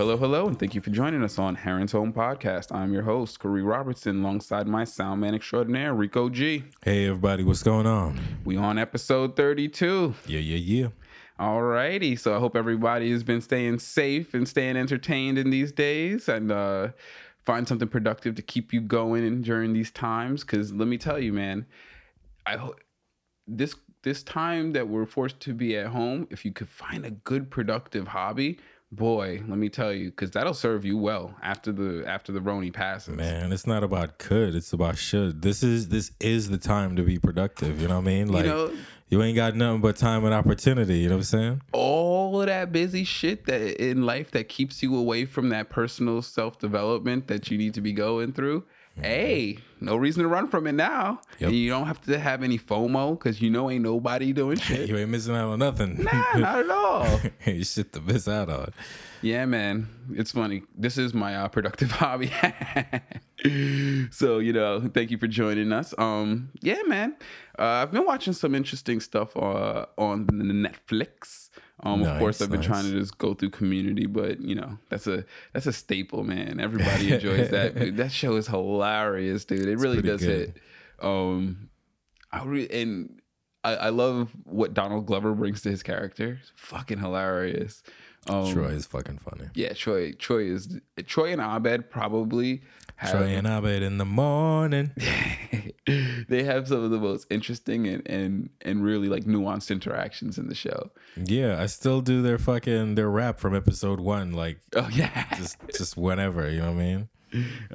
Hello, hello, and thank you for joining us on Heron's Home Podcast. I'm your host, Corey Robertson, alongside my sound man extraordinaire, Rico G. Hey everybody, what's going on? We on episode 32. Yeah, yeah, yeah. Alrighty, so I hope everybody has been staying safe and staying entertained in these days, and uh, find something productive to keep you going during these times. Because let me tell you, man, I hope this this time that we're forced to be at home, if you could find a good productive hobby, boy, let me tell you, because that'll serve you well after the after the Roni passes. Man, it's not about could, it's about should. This is this is the time to be productive. You know what I mean? Like know- you ain't got nothing but time and opportunity. You know what I'm saying? all of that busy shit that in life that keeps you away from that personal self development that you need to be going through. Hey, no reason to run from it now. Yep. And you don't have to have any FOMO because you know ain't nobody doing shit. You ain't missing out on nothing. nah, not at all. you shit to miss out on. Yeah, man. It's funny. This is my uh, productive hobby. so, you know, thank you for joining us. Um, yeah, man. Uh, I've been watching some interesting stuff uh, on Netflix. Um, of course, I've been nice. trying to just go through Community, but you know, that's a that's a staple, man. Everybody enjoys that. Dude, that show is hilarious, dude. It really does good. hit. Um, I re- and I, I love what Donald Glover brings to his character. It's fucking hilarious. Um, Troy is fucking funny. yeah, Troy. Troy is Troy and Abed probably have Troy and in the morning. they have some of the most interesting and, and and really like nuanced interactions in the show. Yeah, I still do their fucking their rap from episode one, like Oh yeah. just just whenever. You know what I mean?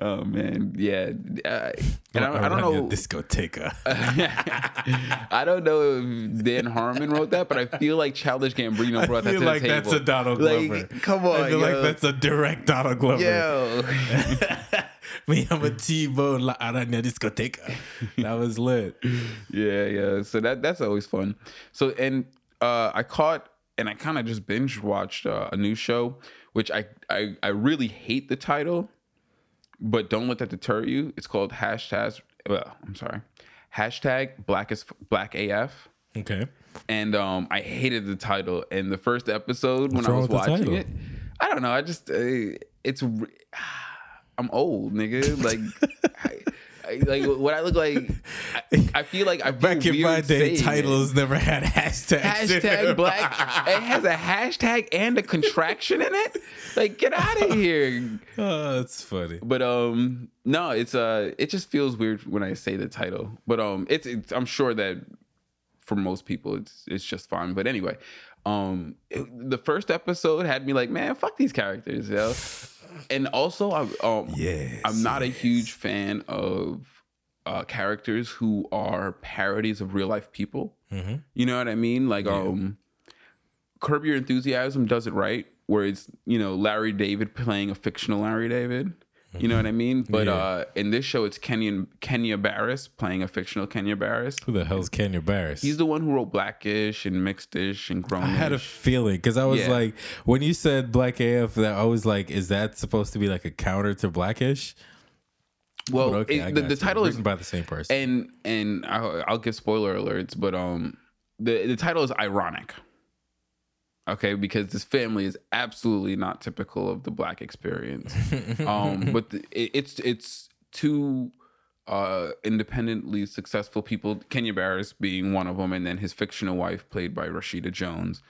oh man. Yeah. Uh, and I, I don't know. discoteca. I don't know if Dan Harmon wrote that, but I feel like Childish Gambino brought that to feel like the table. that's a Donald Glover. Like, come on, I feel yo. like that's a direct Donald Glover. Yo. Me, I'm a T-bone la araña discoteca. That was lit. yeah, yeah. So that that's always fun. So and uh I caught and I kind of just binge watched uh, a new show, which I, I I really hate the title, but don't let that deter you. It's called hashtag. Well, I'm sorry, hashtag Black is Black AF. Okay. And um, I hated the title. And the first episode when I was watching it, I don't know. I just uh, it's I'm old, nigga. Like. I, I, like what I look like, I, I feel like I feel Back in my day, saying it. titles never had hashtags. hashtag black. it has a hashtag and a contraction in it. Like, get out of here. oh, that's funny. But um, no, it's uh, it just feels weird when I say the title. But um, it's, it's I'm sure that for most people it's it's just fine. But anyway, um, it- the first episode had me like, man, fuck these characters, yo. And also, I um, Yes, I'm not a huge fan of uh, characters who are parodies of real life people. Mhm. You know what I mean? Like, um, Curb Your Enthusiasm does it right, where it's you know Larry David playing a fictional Larry David. You know what I mean? But Yeah. uh, in this show, it's Kenya Kenya Barris playing a fictional Kenya Barris. Who the hell's Kenya Barris? He's the one who wrote Blackish and Mixedish and Grownish. I had a feeling because I was Yeah. like, when you said Black AF, that I was like, is that supposed to be like a counter to Blackish? well, But okay, it- the, the title is by the same person. and and I'll, I'll give spoiler alerts, but um, the the title is ironic. Okay, because this family is absolutely not typical of the black experience. um, but the, it, it's it's two uh independently successful people, Kenya Barris being one of them, and then his fictional wife, played by Rashida Jones,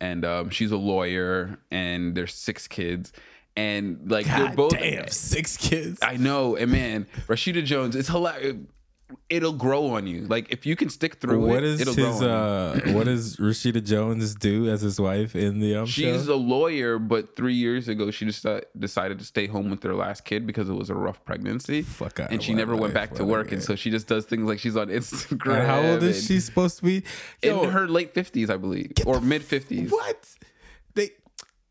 and um, she's a lawyer, and there's six kids, and like they're both damn, six kids. I know, and man, Rashida Jones, it's hilarious. It'll grow on you. Like if you can stick through What it, is it'll his? grow uh What does Rashida Jones do as his wife in the um. She's show? a lawyer, but three years ago she just uh, decided to stay home with their last kid because it was a rough pregnancy. Fuck and she never went back to work, and so she just does things like she's on Instagram. And how old is she supposed to be? In her late fifties, I believe, or mid fifties. what?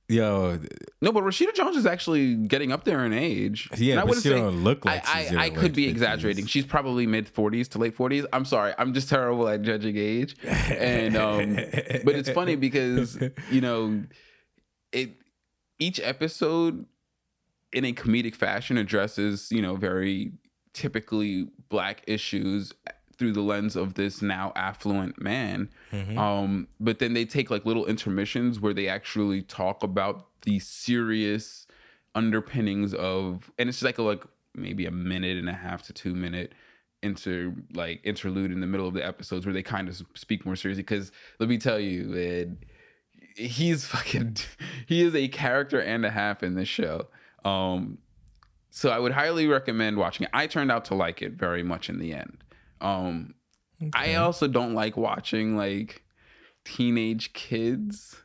Yo, No, but Rashida Jones is actually getting up there in age. Yeah, And I but wouldn't she don't look like I, I, I could be 50s. exaggerating. She's probably mid forties to late forties. I'm sorry. I'm just terrible at judging age. And um, but it's funny because you know, it each episode in a comedic fashion addresses you know very typically black issues through the lens of this now affluent man. Mm-hmm. Um, but then they take like little intermissions where they actually talk about the serious underpinnings of, and it's just like a, like maybe a minute and a half to two minute inter like interlude in the middle of the episodes where they kind of speak more seriously. Because let me tell you, man, he's fucking he is a character and a half in this show. Um, so I would highly recommend watching it. I turned out to like it very much in the end. Um, I also don't like watching like teenage kids.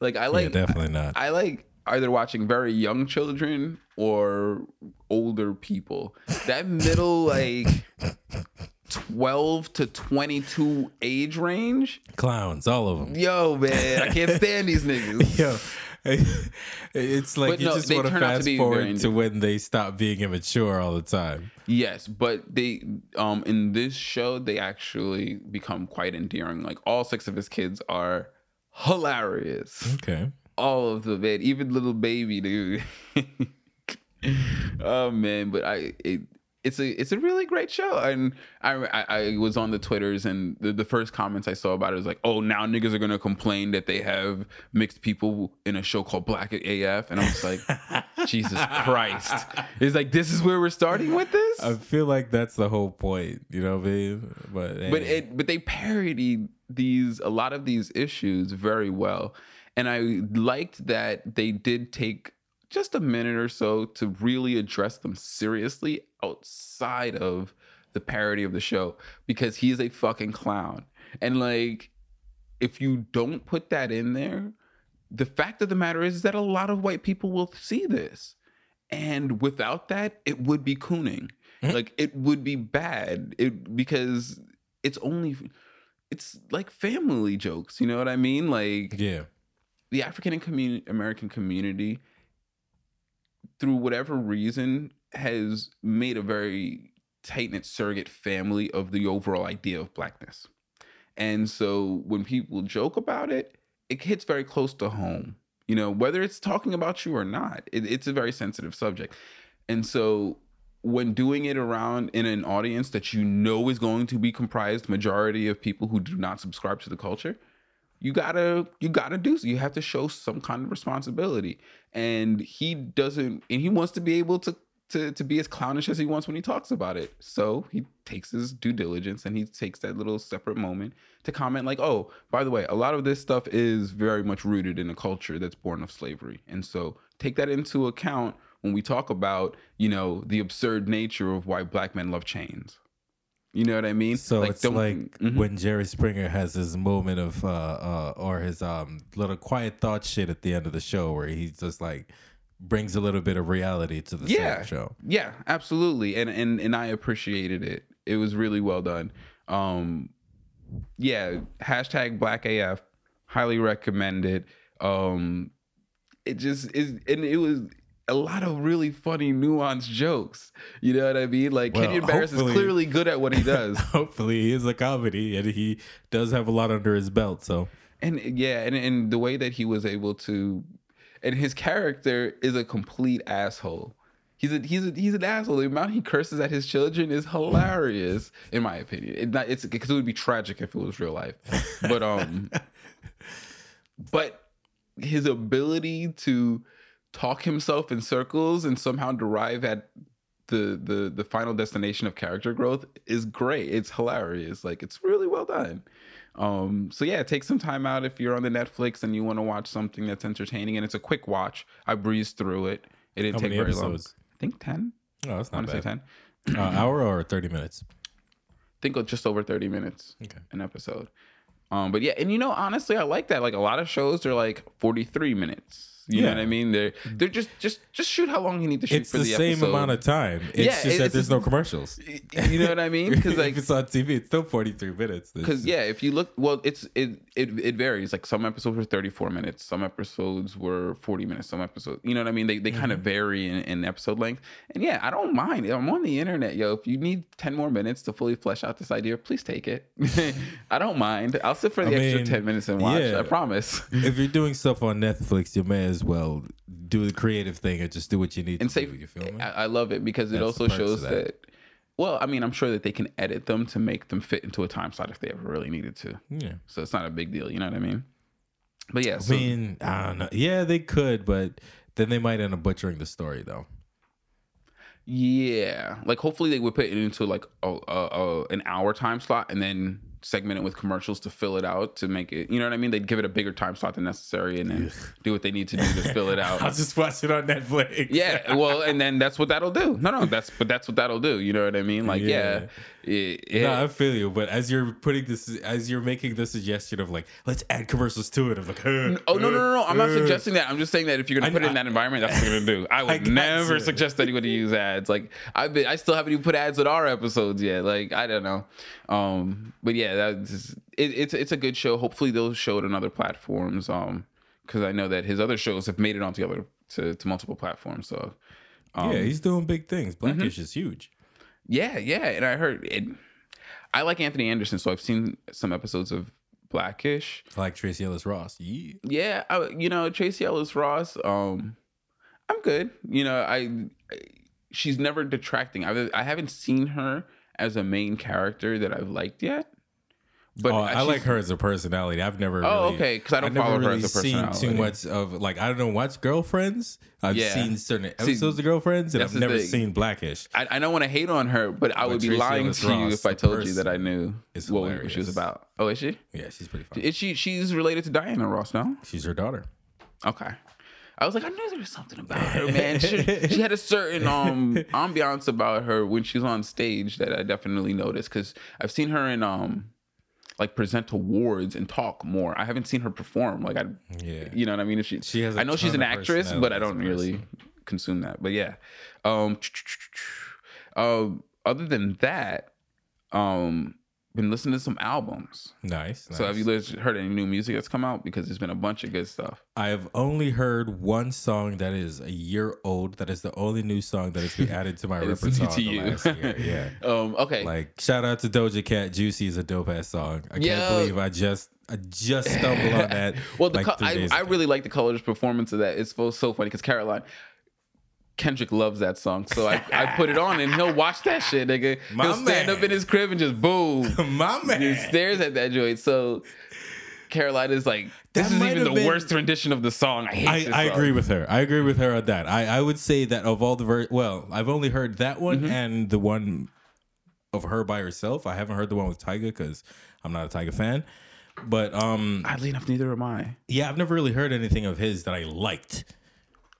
Like I like yeah, definitely not. I like either watching very young children or older people. That middle like 12 to 22 age range. Clowns, all of them. Yo, man, I can't stand these niggas. Yo, it's like But you no, just want to out to fast forward to when they stop being immature all the time. Yes, but they um in this show they actually become quite endearing. Like all six of his kids are hilarious. Okay. All of them, man. Even little baby, dude. oh man, but I it it's a it's a really great show, and I I, I was on the twitters, and the, the first comments I saw about it was like, oh, now niggas are gonna complain that they have mixed people in a show called Black AF, and I was like, Jesus Christ, it's like this is where we're starting with this. I feel like that's the whole point, you know what I mean? But but it but they parodied these a lot of these issues very well. And i liked that they did take just a minute or so to really address them seriously outside of the parody of the show because he's a fucking clown. And like if you don't put that in there the fact of the matter is that a lot of white people will see this. And without that it would be cooning. Mhm. like it would be bad. It because it's only it's like family jokes you know what i mean? Like yeah. the african and community american community through whatever reason has made a very tight-knit surrogate family of the overall idea of blackness. And so when people joke about it it hits very close to home you know whether it's talking about you or not it, it's a very sensitive subject. And so when doing it around in an audience that you know is going to be comprised majority of people who do not subscribe to the culture you gotta you gotta do so. You have to show some kind of responsibility. And he doesn't and he wants to be able to to, to be as clownish as he wants when he talks about it. So he takes his due diligence and he takes that little separate moment to comment like oh by the way a lot of this stuff is very much rooted in a culture that's born of slavery. And so take that into account when we talk about you know the absurd nature of why black men love chains you know what i mean So it's don't- like Mhm. when Jerry Springer has his moment of uh uh or his um little quiet thought shit at the end of the show where he just like brings a little bit of reality to the Yeah. show. Yeah, absolutely. And and and I appreciated it. It was really well done. Um yeah, hashtag black AF. Highly recommend it. Um it just is and it was a lot of really funny nuanced jokes. You know what I mean? Like Well, Kenya Barris is clearly good at what he does. Hopefully he is a comedy and he does have a lot under his belt, so and yeah, and, and the way that he was able to and his character is a complete asshole. He's a he's a he's an asshole. The amount he curses at his children is hilarious, in my opinion. It not it's because it would be tragic if it was real life. But um but his ability to talk himself in circles and somehow derive at the the the final destination of character growth is great. It's hilarious. Like it's really well done. Um so yeah, take some time out if you're on the Netflix and you want to watch something that's entertaining and it's a quick watch. I breezed through it. It didn't How take many very episodes? long. I think 10. oh, that's I not want to say bad. 10. Uh, hour or 30 minutes. I think just over 30 minutes Okay. an episode. Um, but yeah, and you know, honestly, I like that. Like a lot of shows, they're like 43 minutes. You know what I mean? They're they're just just just shoot how long you need to shoot It's for the, the, same episode. amount of time. It's Yeah, just that there's no commercials. You know what I mean? Because like if it's on TV, it's still 43 minutes. Because yeah, if you look, well, it's it it it varies. Like some episodes were 34 minutes, some episodes were 40 minutes, some episodes, you know what I mean? They they kind of Mm-hmm. vary in, in episode length. And yeah, I don't mind. I'm on the internet, yo. If you need 10 more minutes to fully flesh out this idea, please take it. I don't mind. I'll sit for the I extra mean, 10 minutes and watch. yeah. I promise. if you're doing stuff on Netflix, you may as well do the creative thing and just do what you need and to say do. You feel me? I, I love it because it That's also shows that. that. Well, I mean, I'm sure that they can edit them to make them fit into a time slot if they ever really needed to. Yeah. So it's not a big deal. You know what I mean? But yeah, I so, mean, I don't know. Yeah, they could, but then they might end up butchering the story though. yeah, like hopefully they would put it into like a, a, a an hour time slot and then segment it with commercials to fill it out to make it. You know what I mean? They'd give it a bigger time slot than necessary and then do what they need to do to fill it out. I'll just watch it on Netflix. Yeah, well, and then that's what that'll do. No, no, that's but that's what that'll do. You know what I mean? Like, yeah, it, it- No, I feel you, but as you're putting this, as you're making the suggestion of like, let's add commercials to it, I'm like, Oh no no no no! I'm not suggesting that. I'm just saying that if you're gonna I- put it in that environment, that's what you're gonna do. I would I never you. suggest anybody use ads. Like I've been, I still haven't even put ads with our episodes yet. Like I don't know, um, but yeah, that's it, it's it's a good show. Hopefully they'll show it on other platforms. Um, because I know that his other shows have made it onto other to, to multiple platforms. So um, yeah, he's doing big things. mm-hmm. Is huge. Yeah, yeah, and I heard it. I like Anthony Anderson, so I've seen some episodes of Blackish. I like Tracee Ellis Ross. Yeah. yeah I, you know tracee ellis ross um i'm good you know i she's never detracting i i haven't seen her as a main character that i've liked yet but oh, I like her as a personality. I've never. Oh, really, okay, 'cause I don't I've never follow her really as a seen too much of like I don't know watch Girlfriends. I've Yeah. seen certain episodes of Girlfriends, and I've never thing. seen Blackish. I, I don't want to hate on her, but I would be lying to you if I told you that I knew what, she was about. Oh, is she? Yeah, she's pretty fun. Is she? She's related to Diana Ross, now. She's her daughter. Okay. I was like, I knew there was something about her, man. She, she had a certain um ambiance about her when she's on stage that I definitely noticed because I've seen her in um like present to awards and talk more. I haven't seen her perform. Like I, Yeah. you know what I mean. If she, She has I know she's an actress, but I don't really consume that. But yeah, um, um, other than that, um, been listening to some albums. Nice. So have you heard any new music that's come out? Because there's been a bunch of good stuff. I've only heard one song that is a year old. That is the only new song that has been added to my repertoire to you. last year. Yeah. Um, okay. Like shout out to Doja Cat. Juicy is a dope ass song. I Yo. can't believe I just I just stumbled on that. well, the like co- I, I really like the colors performance of that. It's so, so funny because Caroline Kendrick loves that song, so I, I put it on and he'll watch that shit, nigga. My he'll stand man. up in his crib and just boom, my he stares at that joint. So Caroline is like, this That is even the been- worst rendition of the song. I hate. I, I song. agree with her. I agree with her on that. I, I would say that of all the ver- well, I've only heard that one Mm-hmm. and the one of her by herself. I haven't heard the one with Tyga because I'm not a Tyga fan. But um, Oddly enough, neither am I. yeah, I've never really heard anything of his that I liked.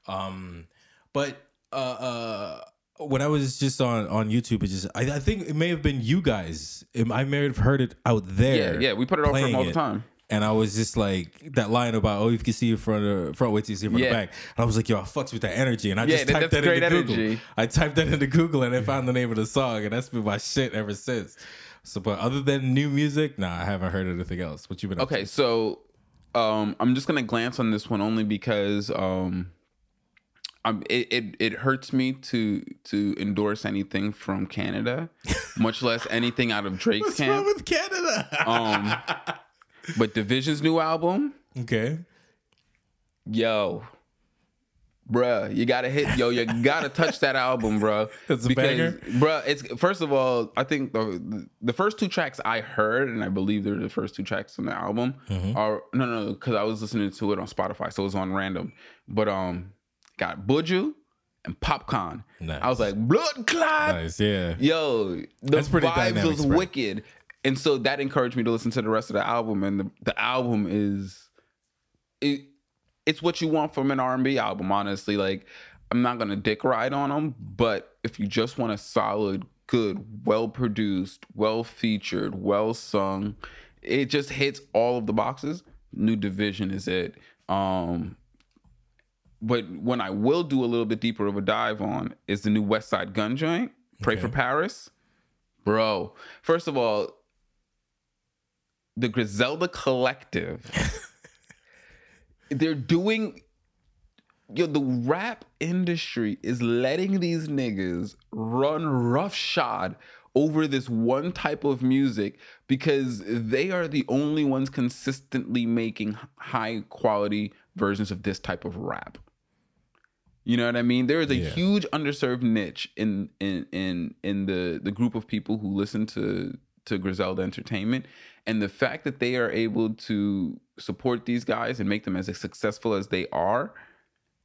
Um, but uh, uh, when I was just on on YouTube, it just I, I think it may have been you guys. It- I may have heard it out there. Yeah, yeah, we put it on for him all the it. time. And I was just like that line about oh if you can see it front of front wait till you see it from Yeah. the back. And I was like yo I fucks with that energy and I Yeah, just typed that into great Google. energy. I typed that into Google and I found the name of the song and that's been my shit ever since. So but other than new music, nah, I haven't heard anything else. What you been up Okay, so um, I'm just gonna glance on this one only because um, I'm, it, it it hurts me to to endorse anything from Canada, much less anything out of Drake's What's wrong camp. with Canada? Um, but dvsn's new album, okay. yo, bruh, you gotta hit, yo, you gotta touch that album, bruh. That's a banger? bruh. It's first of all, I think the the first two tracks I heard, and I believe they're the first two tracks on the album, Mm-hmm. are no, no, because I was listening to it on Spotify, so it was on random. But um, got Buju and Popcaan. Nice. I was like, blood clot. Nice, yeah. Yo, the That's pretty vibes dynamic was spread. wicked, and so that encouraged me to listen to the rest of the album. And the, the album is, it, it's what you want from an R and B album. Honestly, like I'm not gonna dick ride on them, but if you just want a solid, good, well produced, well featured, well sung, it just hits all of the boxes. New dvsn is it. Um, but when I will do a little bit deeper of a dive on is the new Westside Gunn joint, Pray for Paris. Bro, first of all, the Griselda Collective, they're doing yo, the rap industry is letting these niggas run roughshod over this one type of music because they are the only ones consistently making high quality versions of this type of rap. You know what I mean? There is a Yeah. huge underserved niche in in in in the the group of people who listen to to Griselda Entertainment, and the fact that they are able to support these guys and make them as successful as they are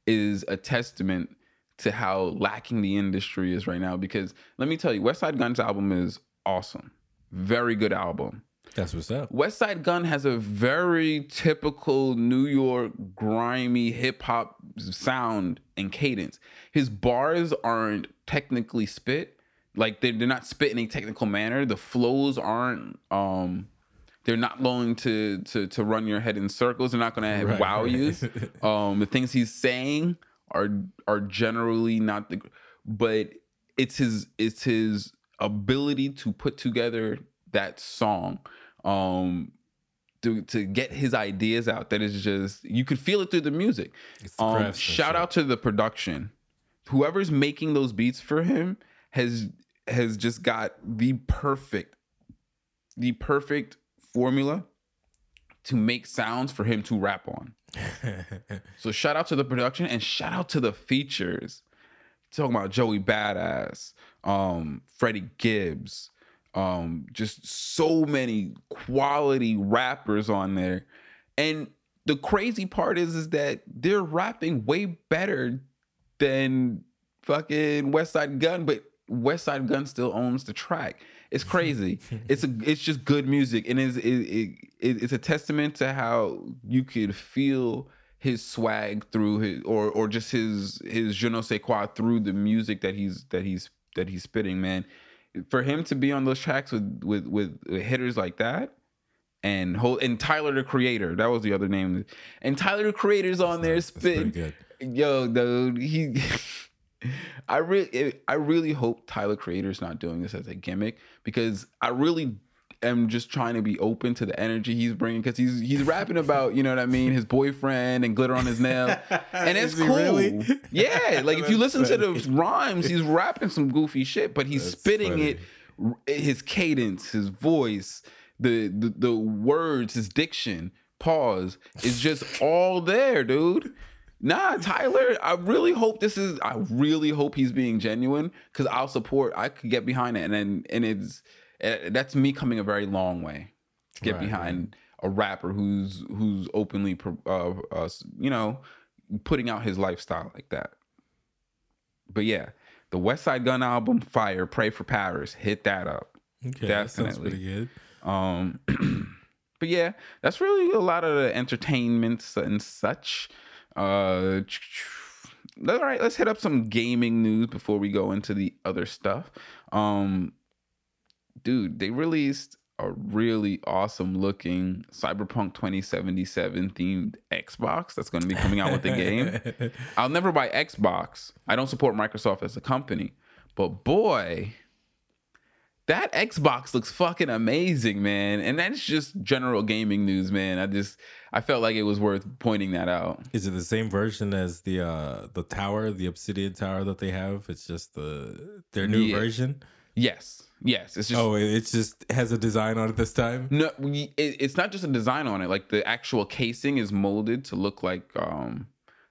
is a testament to how lacking the industry is right now. Because let me tell you, Westside Gunn's album is awesome, very good album. That's what's up. Westside Gunn has a very typical New York grimy hip hop sound and cadence. His bars aren't technically spit, like they're, they're not spit in a technical manner. The flows aren't um they're not going to to to run your head in circles. They're not going to wow right. you. Um, the things he's saying are are generally not the, but it's his it's his ability to put together that song, um, to to get his ideas out. That is just you could feel it through the music. It's Um, shout out to the production. Whoever's making those beats for him has has just got the perfect the perfect formula to make sounds for him to rap on. So shout out to the production and shout out to the features. Talking about Joey Badass, um, Freddie Gibbs, um, just so many quality rappers on there. And the crazy part is, is that they're rapping way better than fucking Westside Gunn, but Westside Gunn still owns the track. It's crazy. it's a, it's just good music, and it's it, it, it, it's a testament to how you could feel his swag through his or or just his his je ne sais quoi through the music that he's that he's that he's spitting. Man, for him to be on those tracks with with with hitters like that. And whole and Tyler the Creator, that was the other name. And Tyler the Creator's on there spitting yo dude he i really i really hope tyler creator's not doing this as a gimmick because i really am just trying to be open to the energy he's bringing because he's he's rapping about you know what i mean his boyfriend and glitter on his nail and it's cool really? yeah like if you listen to funny. the rhymes he's rapping some goofy shit but he's That's spitting funny. it his cadence his voice the, the the words his diction pause is just all there dude Nah, Tyler, I really hope this is I really hope he's being genuine cuz I'll support I could get behind it and then and it's that's me coming a very long way to get Right, behind a rapper who's who's openly uh, uh you know putting out his lifestyle like that. But yeah, the Westside Gunn album Fire Pray for Paris hit that up. Okay, that Definitely. pretty good. Um, but yeah, that's really a lot of the entertainments and such. Uh, all right, let's hit up some gaming news before we go into the other stuff. Um, dude, they released a really awesome looking Cyberpunk 2077 themed Xbox that's going to be coming out with the game. I'll never buy Xbox. I don't support Microsoft as a company. But boy, that Xbox looks fucking amazing, man. And that's just general gaming news, man. I just I felt like it was worth pointing that out. Is it the same version as the uh the tower, the Obsidian Tower that they have? It's just the their new Yeah. version. Yes. Yes. It's just Oh, it it's just has a design on it this time. no we- it, it's not just a design on it. Like the actual casing is molded to look like um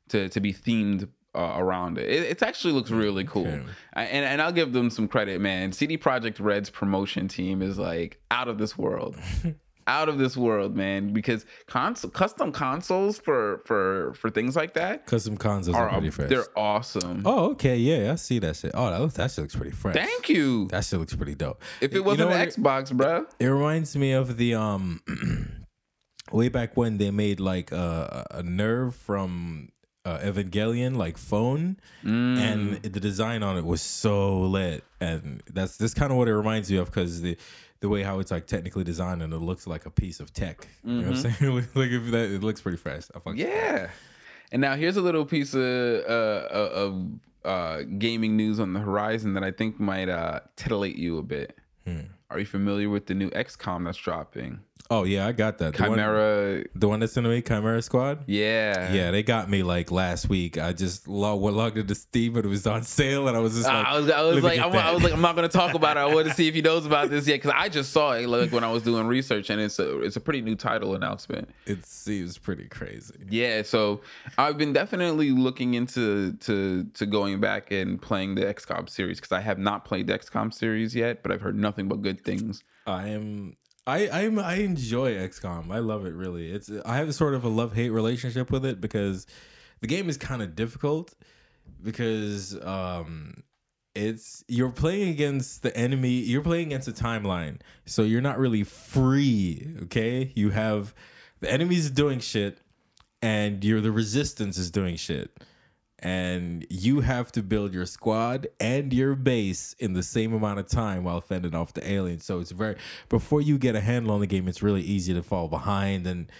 to to be themed uh, around it. it. It actually looks really cool. Okay. I- and and I'll give them some credit, man. CD Projekt Red's promotion team is like out of this world. out of this world, man, because console custom consoles for for for things like that Custom consoles are, are pretty fresh. they're awesome. Oh, okay, yeah, I see that shit. Oh, that looks, that shit looks pretty fresh. Thank you. That shit looks pretty dope. If it wasn't know an? Xbox, bruh. It reminds me of the um way back when they made like a, a NERV from uh, Evangelion like phone Mm. and the design on it was so lit and that's this kind of what it reminds me of because the the way how it's like technically designed and it looks like a piece of tech you know what I'm saying like if that it looks pretty fresh I fuck Mm-hmm. Yeah. And now here's a little piece of uh, uh, of uh, gaming news on the horizon that I think might uh, titillate you a bit. Hmm. Are you familiar with the new XCOM that's dropping? Oh yeah, I got that. The one- Chimera. the one that's in the way, Chimera Squad. yeah. Yeah, they got me like last week. I just log, logged into Steam, but it was on sale, and I was just like, I was, I was like, I'm. I was like, I'm not gonna talk about it. I want to see if he knows about this yet because I just saw it like when I was doing research, and it's a it's a pretty new title announcement. it seems pretty crazy. Yeah, so I've been definitely looking into to to going back and playing the XCOM series because I have not played the XCOM series yet, but I've heard nothing but good things. I am. I I'm, I enjoy XCOM. I love it really. It's I have sort of a love hate relationship with it because the game is kind of difficult because um it's you're playing against the enemy. You're playing against a timeline, so you're not really free. Okay, you have the enemies doing shit, and you're the resistance is doing shit. And you have to build your squad and your base in the same amount of time while fending off the aliens. So it's very before you get a handle on the game, it's really easy to fall behind, and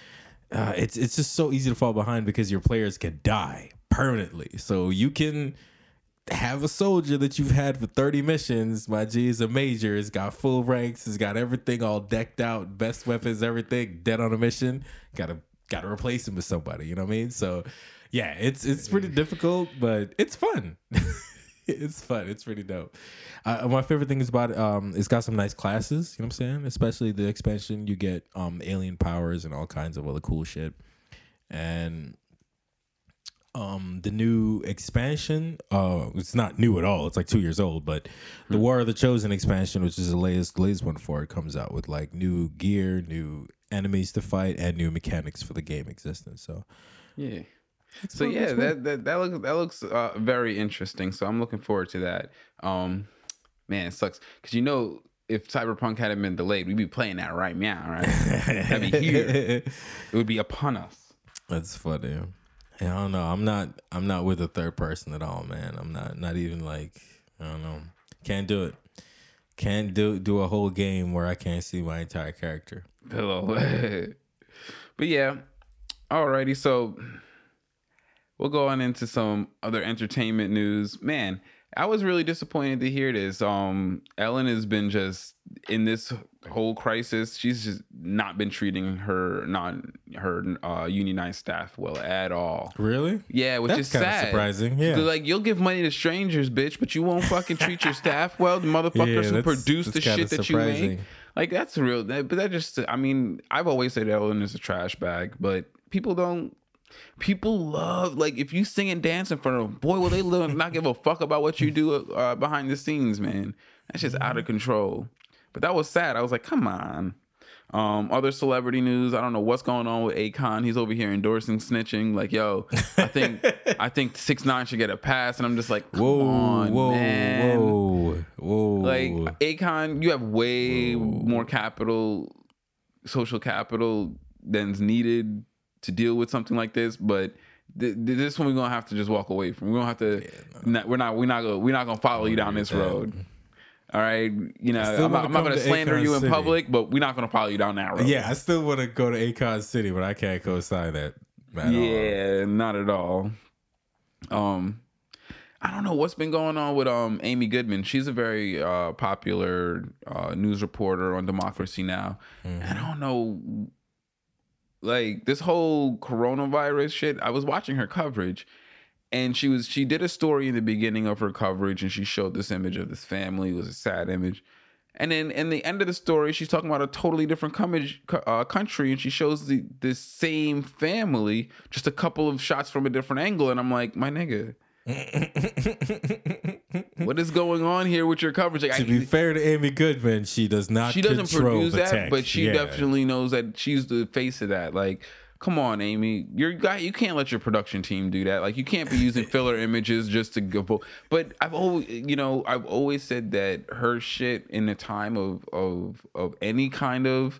uh, it's it's just so easy to fall behind because your players can die permanently. So you can have a soldier that you've had for 30 missions. My G is a major. It's got full ranks. It's got everything all decked out, best weapons, everything. Dead on a mission. Gotta gotta replace him with somebody. You know what I mean? So yeah, it's it's pretty difficult, but it's fun. it's fun. It's pretty dope. Uh, my favorite thing is about it, um, it's got some nice classes. You know what I'm saying? Especially the expansion, you get um alien powers and all kinds of other cool shit. And um the new expansion uh it's not new at all it's like two years old but the war of the chosen expansion which is the latest latest one for it comes out with like new gear new enemies to fight and new mechanics for the game existence so Yeah. So yeah, that that that looks that looks uh, very interesting. So I'm looking forward to that. Um, man, it sucks because you know if Cyberpunk hadn't been delayed, we'd be playing that right now, right? That'd be here. It would be upon us. that's funny yeah, i don't know i'm not i'm not with a third person at all man i'm not not even like i don't know can't do it can't do do a whole game where i can't see my entire character Pillow. but yeah, alrighty. So we'll go on into some other entertainment news. Man, I was really disappointed to hear this. Um, Ellen has been just in this whole crisis. She's just not been treating her non her uh, unionized staff well at all. really Yeah, which That's is sad. surprising, yeah. like you'll give money to strangers, bitch, but you won't fucking treat your staff well. The motherfuckers Yeah, who produce the shit that you make. Like that's real. That, but that just, I mean, I've always said Ellen is a trash bag, but people don't. People love like if you sing and dance in front of them, boy, will they live, not give a fuck about what you do uh, behind the scenes, man. That's just out of control. But that was sad. I was like, come on. Um, other celebrity news. I don't know what's going on with Akon. He's over here endorsing snitching. Like, yo, I think I think six nine should get a pass, and I'm just like, come Whoa, on, whoa, man. whoa, whoa! Like Akon, you have way more capital, social capital than's needed to deal with something like this. But th- th- this one we're gonna have to just walk away from. We're gonna have to. not, we're not. We're not gonna. We're not gonna follow you down this that. road. All right, you know, I'm I'm not gonna to slander you in City. public, but we're not gonna follow you down that road. yeah, I still want to go to Akon City, but I can't co-sign that. at all. Yeah, not at all. Um, I don't know what's been going on with um Amy Goodman. She's a very uh, popular uh, news reporter on Democracy Now. And I don't know, like this whole coronavirus shit. I was watching her coverage, and she was she did a story in the beginning of her coverage, and she showed this image of this family. It was a sad image. And then in the end of the story, she's talking about a totally different comage, uh, country, and she shows the the same family, just a couple of shots from a different angle. And I'm like, my nigga, what is going on here with your coverage? Like, to I- be fair to Amy Goodman, she does not. she doesn't produce that, tech. but she Yeah. definitely knows that she's the face of that. Like, come on, Amy, you're guy. You can't let your production team do that. Like, you can't be using filler images just to go. But I've always, you know, I've always said that her shit in the time of of of any kind of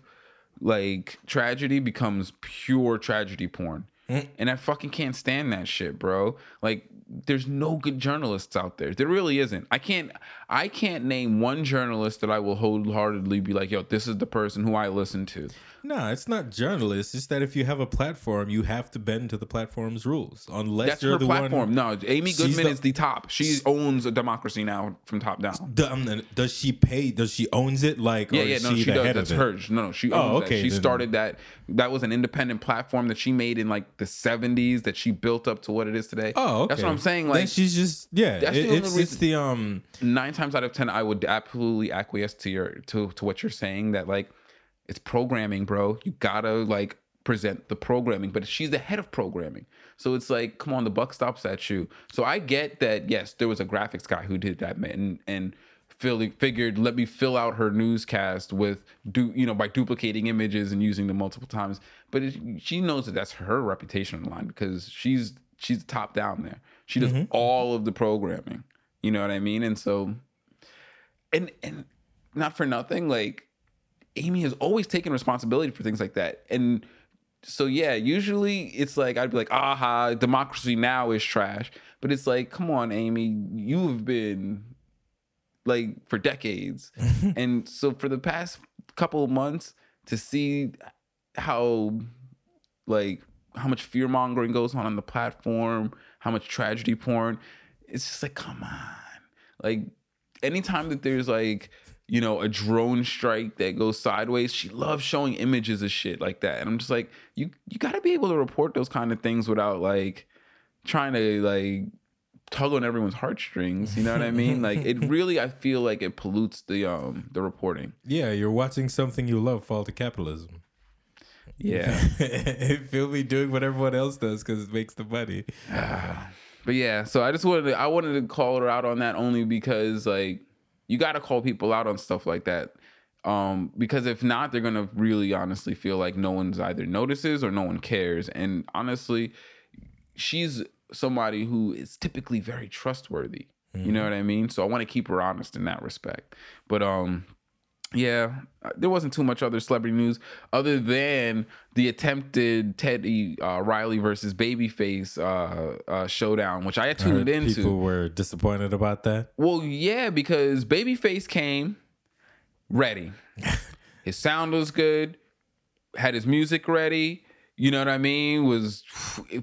like tragedy becomes pure tragedy porn. Mm. And I fucking can't stand that shit, bro. Like there's no good journalists out there. There really isn't. I can't I can't name one journalist that I will wholeheartedly be like, yo, this is the person who I listen to. No, it's not journalists. It's that if you have a platform, you have to bend to the platform's rules. Unless That's you're the platform. one. No, Amy Goodman the- is the top. She owns a democracy now from top down. Um, Does she pay? Does she owns it? Like, Yeah, or yeah, no, she, she the does. That's hers. No, no, she Oh, okay, that. She then- started that. That was an independent platform that she made in like the '70s that she built up to what it is today. Oh, okay. That's what I'm saying. Then Like she's just yeah. That's it- the only it's it's the um. nine times out of ten, I would absolutely acquiesce to your to to what you're saying. That like it's programming, bro. You gotta like present the programming, but she's the head of programming. So it's like, come on, the buck stops at you. So I get that. Yes, there was a graphics guy who did that, man, and, and Philly figured let me fill out her newscast with do you know by duplicating images and using them multiple times. But it, she knows that that's her reputation on the line because she's she's top down there. She does mm-hmm. all of the programming. You know what I mean? And so, and and not for nothing, like Amy has always taken responsibility for things like that. And so yeah, usually it's like I'd be like, aha, democracy now is trash. But it's like, come on, Amy, you have been like for decades. and so for the past couple of months to see how like how much fear mongering goes on on the platform, how much tragedy porn, it's just like, come on. Like anytime that there's like you know a drone strike that goes sideways she loves showing images of shit like that. And i'm just like you you got to be able to report those kind of things without like trying to like tug on everyone's heartstrings you know what i mean? Like it really i feel like it pollutes the um the reporting. Yeah, you're watching something you love fall to capitalism. yeah. Feel me doing what everyone else does because it makes the money. But yeah, so I just wanted to, I wanted to call her out on that only because like you got to call people out on stuff like that. Um, because if not, they're gonna really honestly feel like no one's either notices or no one cares. And honestly, she's somebody who is typically very trustworthy. You know what I mean? So I want to keep her honest in that respect. But um, yeah, uh, there wasn't too much other celebrity news other than the attempted Teddy uh, Riley versus Babyface uh, uh, showdown, which I tuned into. People were disappointed about that. Well, yeah, because Babyface came ready. his sound was good, had his music ready. You know what I mean? Was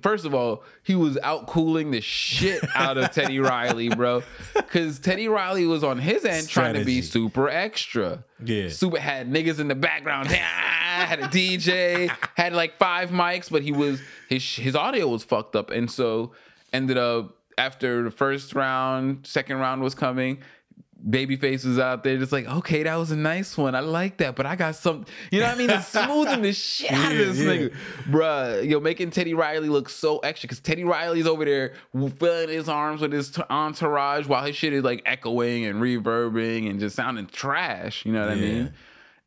first of all, he was out cooling the shit out of Teddy Riley, bro. Cause Teddy Riley was on his end trying to be super extra. Yeah. Super had niggas in the background. had a DJ, had like five mics, but he was his his audio was fucked up. And so ended up after the first round, second round was coming. Babyface was out there just like, okay, that was a nice one. I like that, but I got some, you know what I mean? It's smoothing the shit out of this yeah. nigga. Bruh, yo, making Teddy Riley look so extra because Teddy Riley's over there filling his arms with his t- entourage while his shit is like echoing and reverbing and just sounding trash. You know what I mean?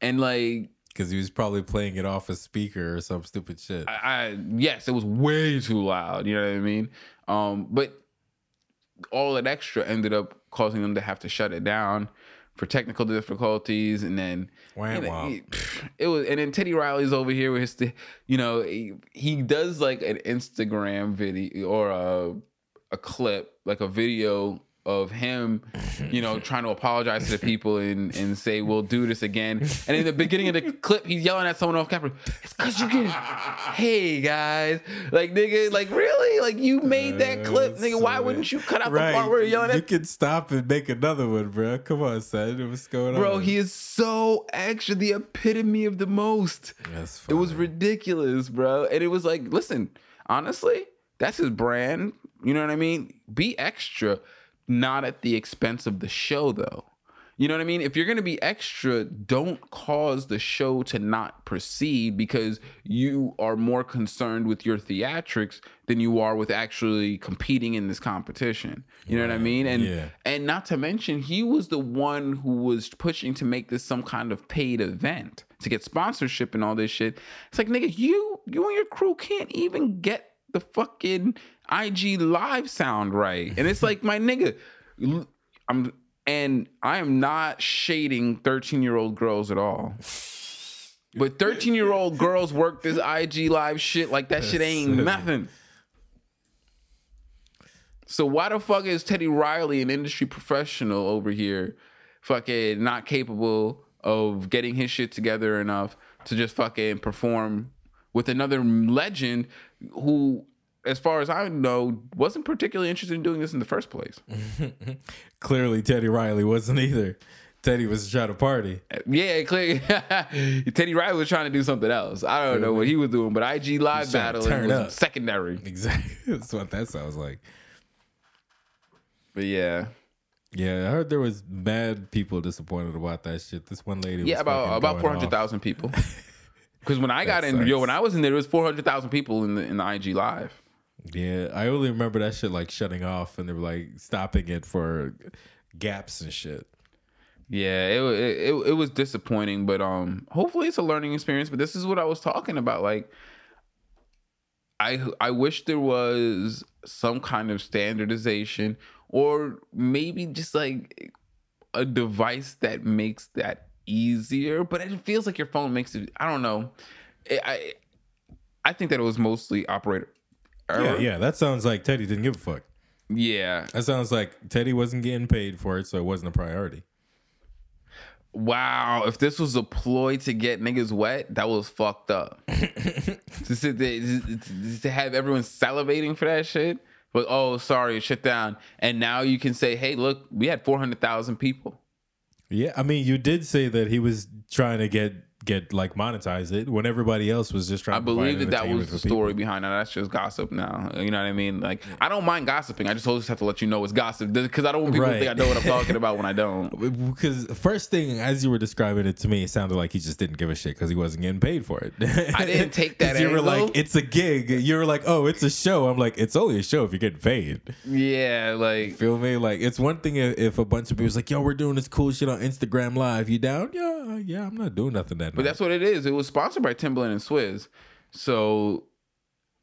And like, Because he was probably playing it off a speaker or some stupid shit. I, I yes, it was way too loud. You know what I mean? Um, but all that extra ended up causing them to have to shut it down for technical difficulties, and then Wah, and wah. It, it was, and then Teddy Riley's over here with his, you know, he, he does like an Instagram video or a a clip, like a video of him, you know, trying to apologize to the people and and say we'll do this again. And in the beginning of the clip, he's yelling at someone off camera. It's cause you get, hey guys, like nigga, like really, like you made that uh, clip, nigga. Why wouldn't you cut out the part where you're yelling at you can stop and make another one, bro. Come on, son. What's going on? Bro, he is so extra, the epitome of the most. That's It was ridiculous, bro. And it was like, listen, honestly, that's his brand. You know what I mean? Be extra, not at the expense of the show, though. You know what I mean? If you're going to be extra, don't cause the show to not proceed because you are more concerned with your theatrics than you are with actually competing in this competition. You know what I mean? And yeah. and not to mention, he was the one who was pushing to make this some kind of paid event to get sponsorship and all this shit. It's like, nigga, you you and your crew can't even get the fucking IG live sound right. And it's like, my nigga, I'm and I am not shading 13 year old girls at all. But 13 year old girls work this IG live shit like that shit ain't nothing. So why the fuck is Teddy Riley, an industry professional over here, fucking not capable of getting his shit together enough to just fucking perform with another legend who, as far as I know, wasn't particularly interested in doing this in the first place. Clearly, Teddy Riley wasn't either. Teddy was trying to party. Yeah, clear. Teddy Riley was trying to do something else. I don't know what he was doing, but IG live battling was up. secondary. Exactly. That's what that sounds like. But yeah, Yeah, I heard there was mad people disappointed about that shit. This one lady. yeah, was about about four hundred thousand people. Because when I got in, yo, when I was in there, there was four hundred thousand people in the in the IG live. Yeah, I only remember that shit like shutting off and they were like stopping it for gaps and shit. Yeah, it, it it it was disappointing, but um, hopefully it's a learning experience. But this is what I was talking about. Like, I I wish there was some kind of standardization, or maybe just like a device that makes that easier. But it feels like your phone makes it. I don't know. I I, I think that it was mostly operator. Yeah, yeah, that sounds like Teddy didn't give a fuck. yeah. That sounds like Teddy wasn't getting paid for it, so it wasn't a priority. Wow, if this was a ploy to get niggas wet, that was fucked up. to sit there, to- to have everyone salivating for that shit, but oh, sorry, shut down. And now you can say, hey, look, we had four hundred thousand people. Yeah, I mean, you did say that he was trying to get get like monetize it when everybody else was just trying. I believe that that was the story people. behind that. That's just gossip now. You know what I mean? Like, I don't mind gossiping. I just always have to let you know it's gossip because I don't want people to think I know what I'm talking about when I don't. Because first thing, as you were describing it to me, it sounded like he just didn't give a shit because he wasn't getting paid for it. I didn't take that. You were like, it's a gig. You were like, oh, it's a show. I'm like, it's only a show if you're getting paid. Yeah, like Feel me? Like, it's one thing if, if a bunch of people's like, yo, we're doing this cool shit on Instagram Live. You down? Yeah, yeah. I'm not doing nothing that But that's what it is. It was sponsored by Timbaland and Swizz. So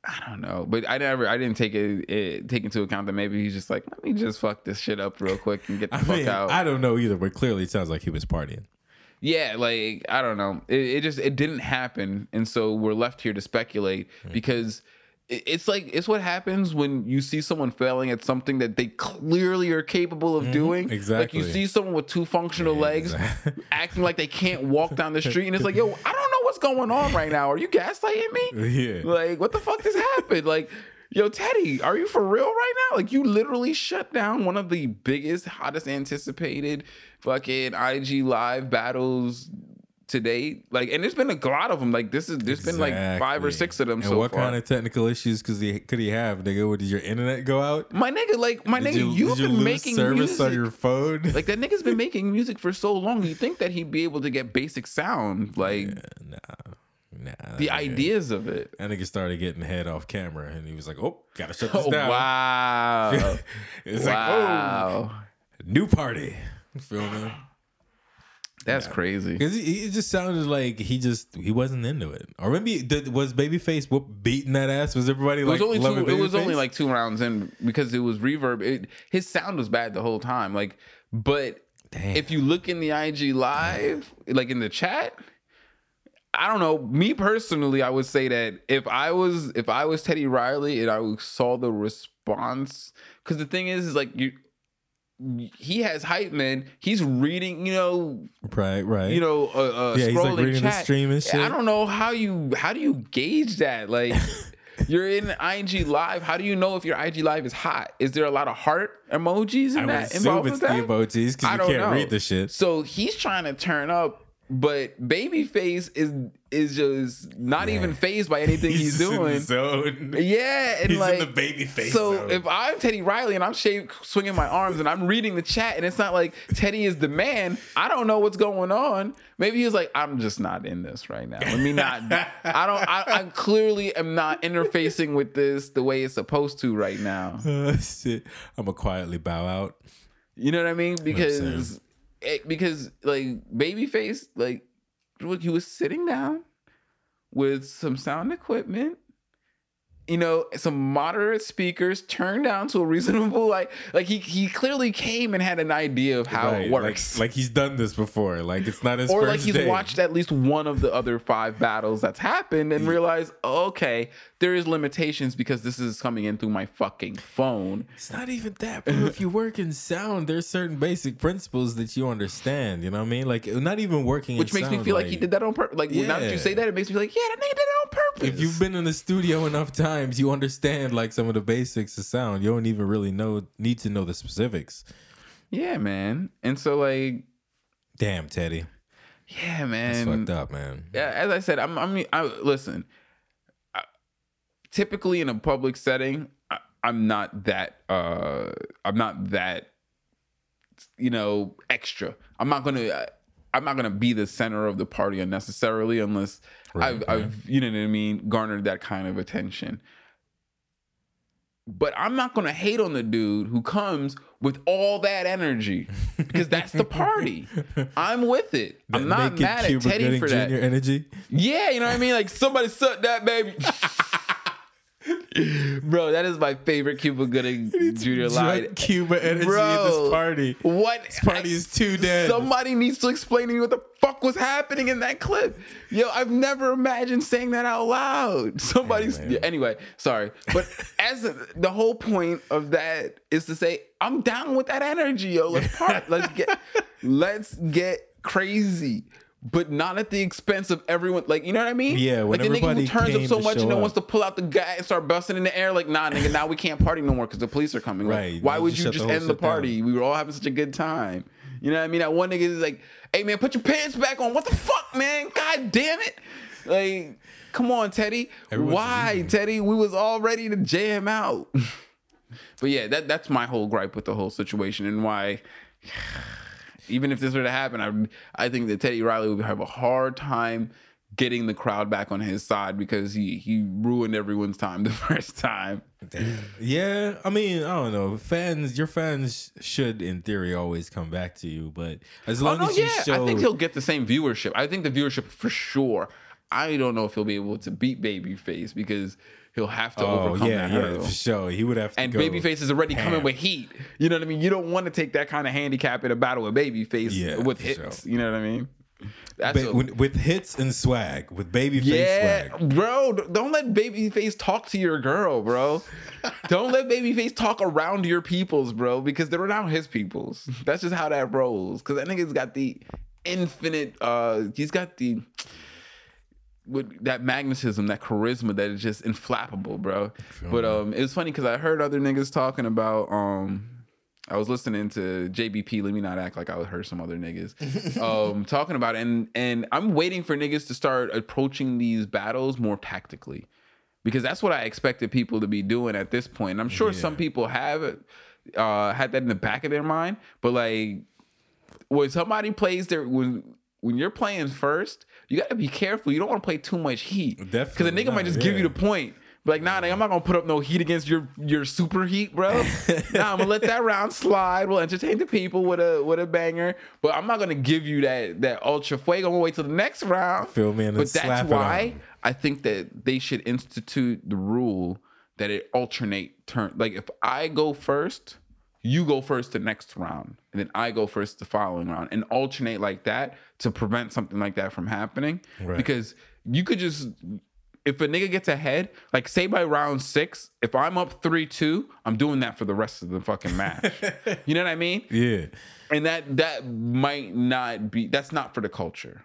I don't know. But I never I didn't take it, it take into account that maybe he's just like, let me just fuck this shit up real quick and get the I fuck mean, out. I don't know either, but clearly it sounds like he was partying. yeah, like I don't know. It, it just it didn't happen. And so we're left here to speculate Hmm. because it's like it's what happens when you see someone failing at something that they clearly are capable of doing. Exactly. Like Mm-hmm. you see someone with two functional legs exactly. acting like they can't walk down the street, and it's like, yo, I don't know what's going on right now. Are you gaslighting me? Yeah. Like, what the fuck just happened? Like, yo, Teddy, are you for real right now? Like, you literally shut down one of the biggest, hottest anticipated fucking IG live battles to date. Like, and there's been a lot of them. Like, this is there's been like five or six of them And so what far. kind of technical issues could he could he have, nigga? What, did your internet go out? my nigga, like my Did nigga, you, have been making service music. on your phone? like that nigga's been making music for so long. You think that he'd be able to get basic sound, like nah, nah. the nigga- ideas of it. That nigga started getting head off camera, and he was like, "Oh, gotta shut oh, this Oh, down." wow. it's like, oh, wow. "Oh, new party." Feel me? That's crazy. Because he, it just sounded like he just he wasn't into it, or maybe the, was Babyface whoop beating that ass? Was everybody It like was only two, it was only like two rounds in because it was reverb. It, his sound was bad the whole time. Like, but Damn. if you look in the IG live, like in the chat, I don't know. Me personally, I would say that if I was if I was Teddy Riley and I saw the response, because the thing is, is like you. He has hype man. He's reading, you know, right, right. you know, uh, uh Yeah, he's, like, reading the stream and shit. I don't know how you how do you gauge that? Like you're in IG live. How do you know if your IG live is hot? Is there a lot of heart emojis in I that assume it's the emojis because you can't know. read the shit. So he's trying to turn up, but Babyface is is just not even phased by anything he's, the doing. zone. Yeah, and He's like in the Babyface. so zone. if I'm Teddy Riley and I'm shave, swinging my arms and I'm reading the chat and it's not like Teddy is the man, I don't know what's going on. Maybe he's like, I'm just not in this right now. Let me not. I don't. I, I clearly am not interfacing with this the way it's supposed to right now. Uh, shit. I'm gonna quietly bow out. You know what I mean? Because it, because like Babyface, like he was sitting down with some sound equipment you know, some moderate speakers turned down to a reasonable like like he he clearly came and had an idea of how Right, it works. Like, like he's done this before. Like it's not his or like he's day. watched at least one of the other five battles that's happened and realized, okay, there is limitations because this is coming in through my fucking phone. It's not even that, bro. if you work in sound, there's certain basic principles that you understand. You know what I mean? Like not even working, Which makes me feel like, he did that on purpose. Like now that you say that, it makes me feel like, yeah, that nigga did it on purpose. If you've been in the studio enough times, you understand like some of the basics of sound. You don't even really know need to know the specifics. yeah, man. And so like, Damn, Teddy, yeah, man. fucked up, man. yeah, as I said, I'm, I mean, I listen. I, typically, in a public setting, I, I'm not that. uh I'm not that. You know, extra. I'm not gonna. I'm not gonna be the center of the party unnecessarily unless Right, I've, I've, you know what I mean, garnered that kind of attention. But I'm not gonna hate on the dude who comes with all that energy because that's the party. I'm with it. I'm not mad at Cuba Teddy for that. Energy. Yeah, you know what I mean? Like somebody suck that baby. Bro, that is my favorite Cuba Gooding Jr. line. Cuba energy Bro, at this party. What? This party is too dead. Somebody needs to explain to me what the fuck was happening in that clip. Yo, I've never imagined saying that out loud. Somebody's yeah, anyway. Sorry, but as a, the whole point of that is to say, I'm down with that energy, yo. Let's part. let's get. Let's get crazy. But not at the expense of everyone. Like, you know what I mean? Yeah, when like the nigga who turns up so much and then wants to pull out the guy and start busting in the air. Like, nah, nigga, now we can't party no more because the police are coming. Like, Right. why You would just you just the end the shit down. party? We were all having such a good time. You know what I mean? That one nigga is like, hey man, put your pants back on. What the fuck, man? God damn it. Like, come on, Teddy. Everyone's Why, leaving. Teddy? We was all ready to jam out. but yeah, that that's my whole gripe with the whole situation and why even if this were to happen, I I think that Teddy Riley would have a hard time getting the crowd back on his side because he he ruined everyone's time the first time. Yeah, I mean, I don't know. Fans, your fans should, in theory, always come back to you. But as Oh long no, as you yeah, show, I think he'll get the same viewership. I think the viewership for sure. I don't know if he'll be able to beat Babyface because he'll have to oh overcome yeah, that yeah, for sure, he would have to. And Babyface is already coming with heat. You know what I mean? You don't want to take that kind of handicap in a battle with Babyface Yeah, with hits. sure. You know what I mean? That's Ba- a- with, with hits and swag, with Babyface yeah, swag. bro. Don't let Babyface talk to your girl, bro. don't let Babyface talk around your peoples, bro, because they're not his peoples. That's just how that rolls. Because that nigga's got the infinite. uh He's got the with that magnetism, that charisma that is just inflappable, bro. But um, it was funny because I heard other niggas talking about um. I was listening to JBP. Let me not act like I heard some other niggas um, talking about it, and and I'm waiting for niggas to start approaching these battles more tactically, because that's what I expected people to be doing at this point. And I'm sure some people have uh, had that in the back of their mind, but like when somebody plays their when when you're playing first, you got to be careful. You don't want to play too much heat, because a nigga might not, just give you the point. Like, nah, nigga, I'm not gonna put up no heat against your your super heat, bro. nah, I'm gonna let that round slide. We'll entertain the people with a with a banger, but I'm not gonna give you that that ultra fuego. I'm gonna wait till the next round. Feel me? But that's why. I think that they should institute the rule that it alternate turn. Like if I go first, you go first the next round, and then I go first the following round, and alternate like that to prevent something like that from happening. Right. Because you could just if a nigga gets ahead, like say by round six, if I'm up three two, I'm doing that for the rest of the fucking match. you know what I mean? Yeah, And that that might not be that's not for the culture.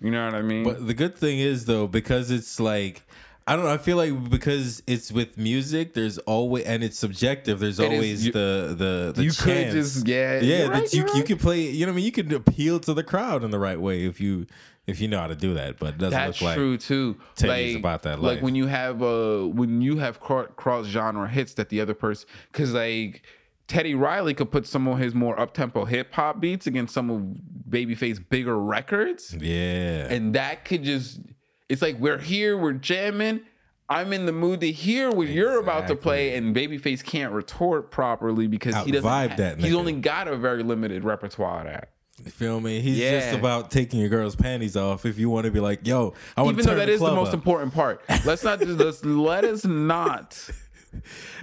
You know what I mean? but the good thing is though, because it's like. I don't know. I feel like because it's with music, there's always and it's subjective. There's It is- always you- the the the you chance. could just yeah yeah. that right, you you're you can play. You know, what I mean, you can appeal to the crowd in the right way if you if you know how to do that. But it doesn't That's look like true too. Like, about that Like when you have uh when you have cross genre hits that the other person because like Teddy Riley could put some of his more up tempo hip hop beats against some of Babyface bigger records, yeah. and that could just it's like we're here, we're jamming. I'm in the mood to hear what you're about to play, and Babyface can't retort properly because he doesn't. Have- that he's only got a very limited repertoire that. You feel me? He's just about taking your girl's panties off. If you want to be like, yo, I want to Even though that the is the most up. important part. Let's not just let's, let us not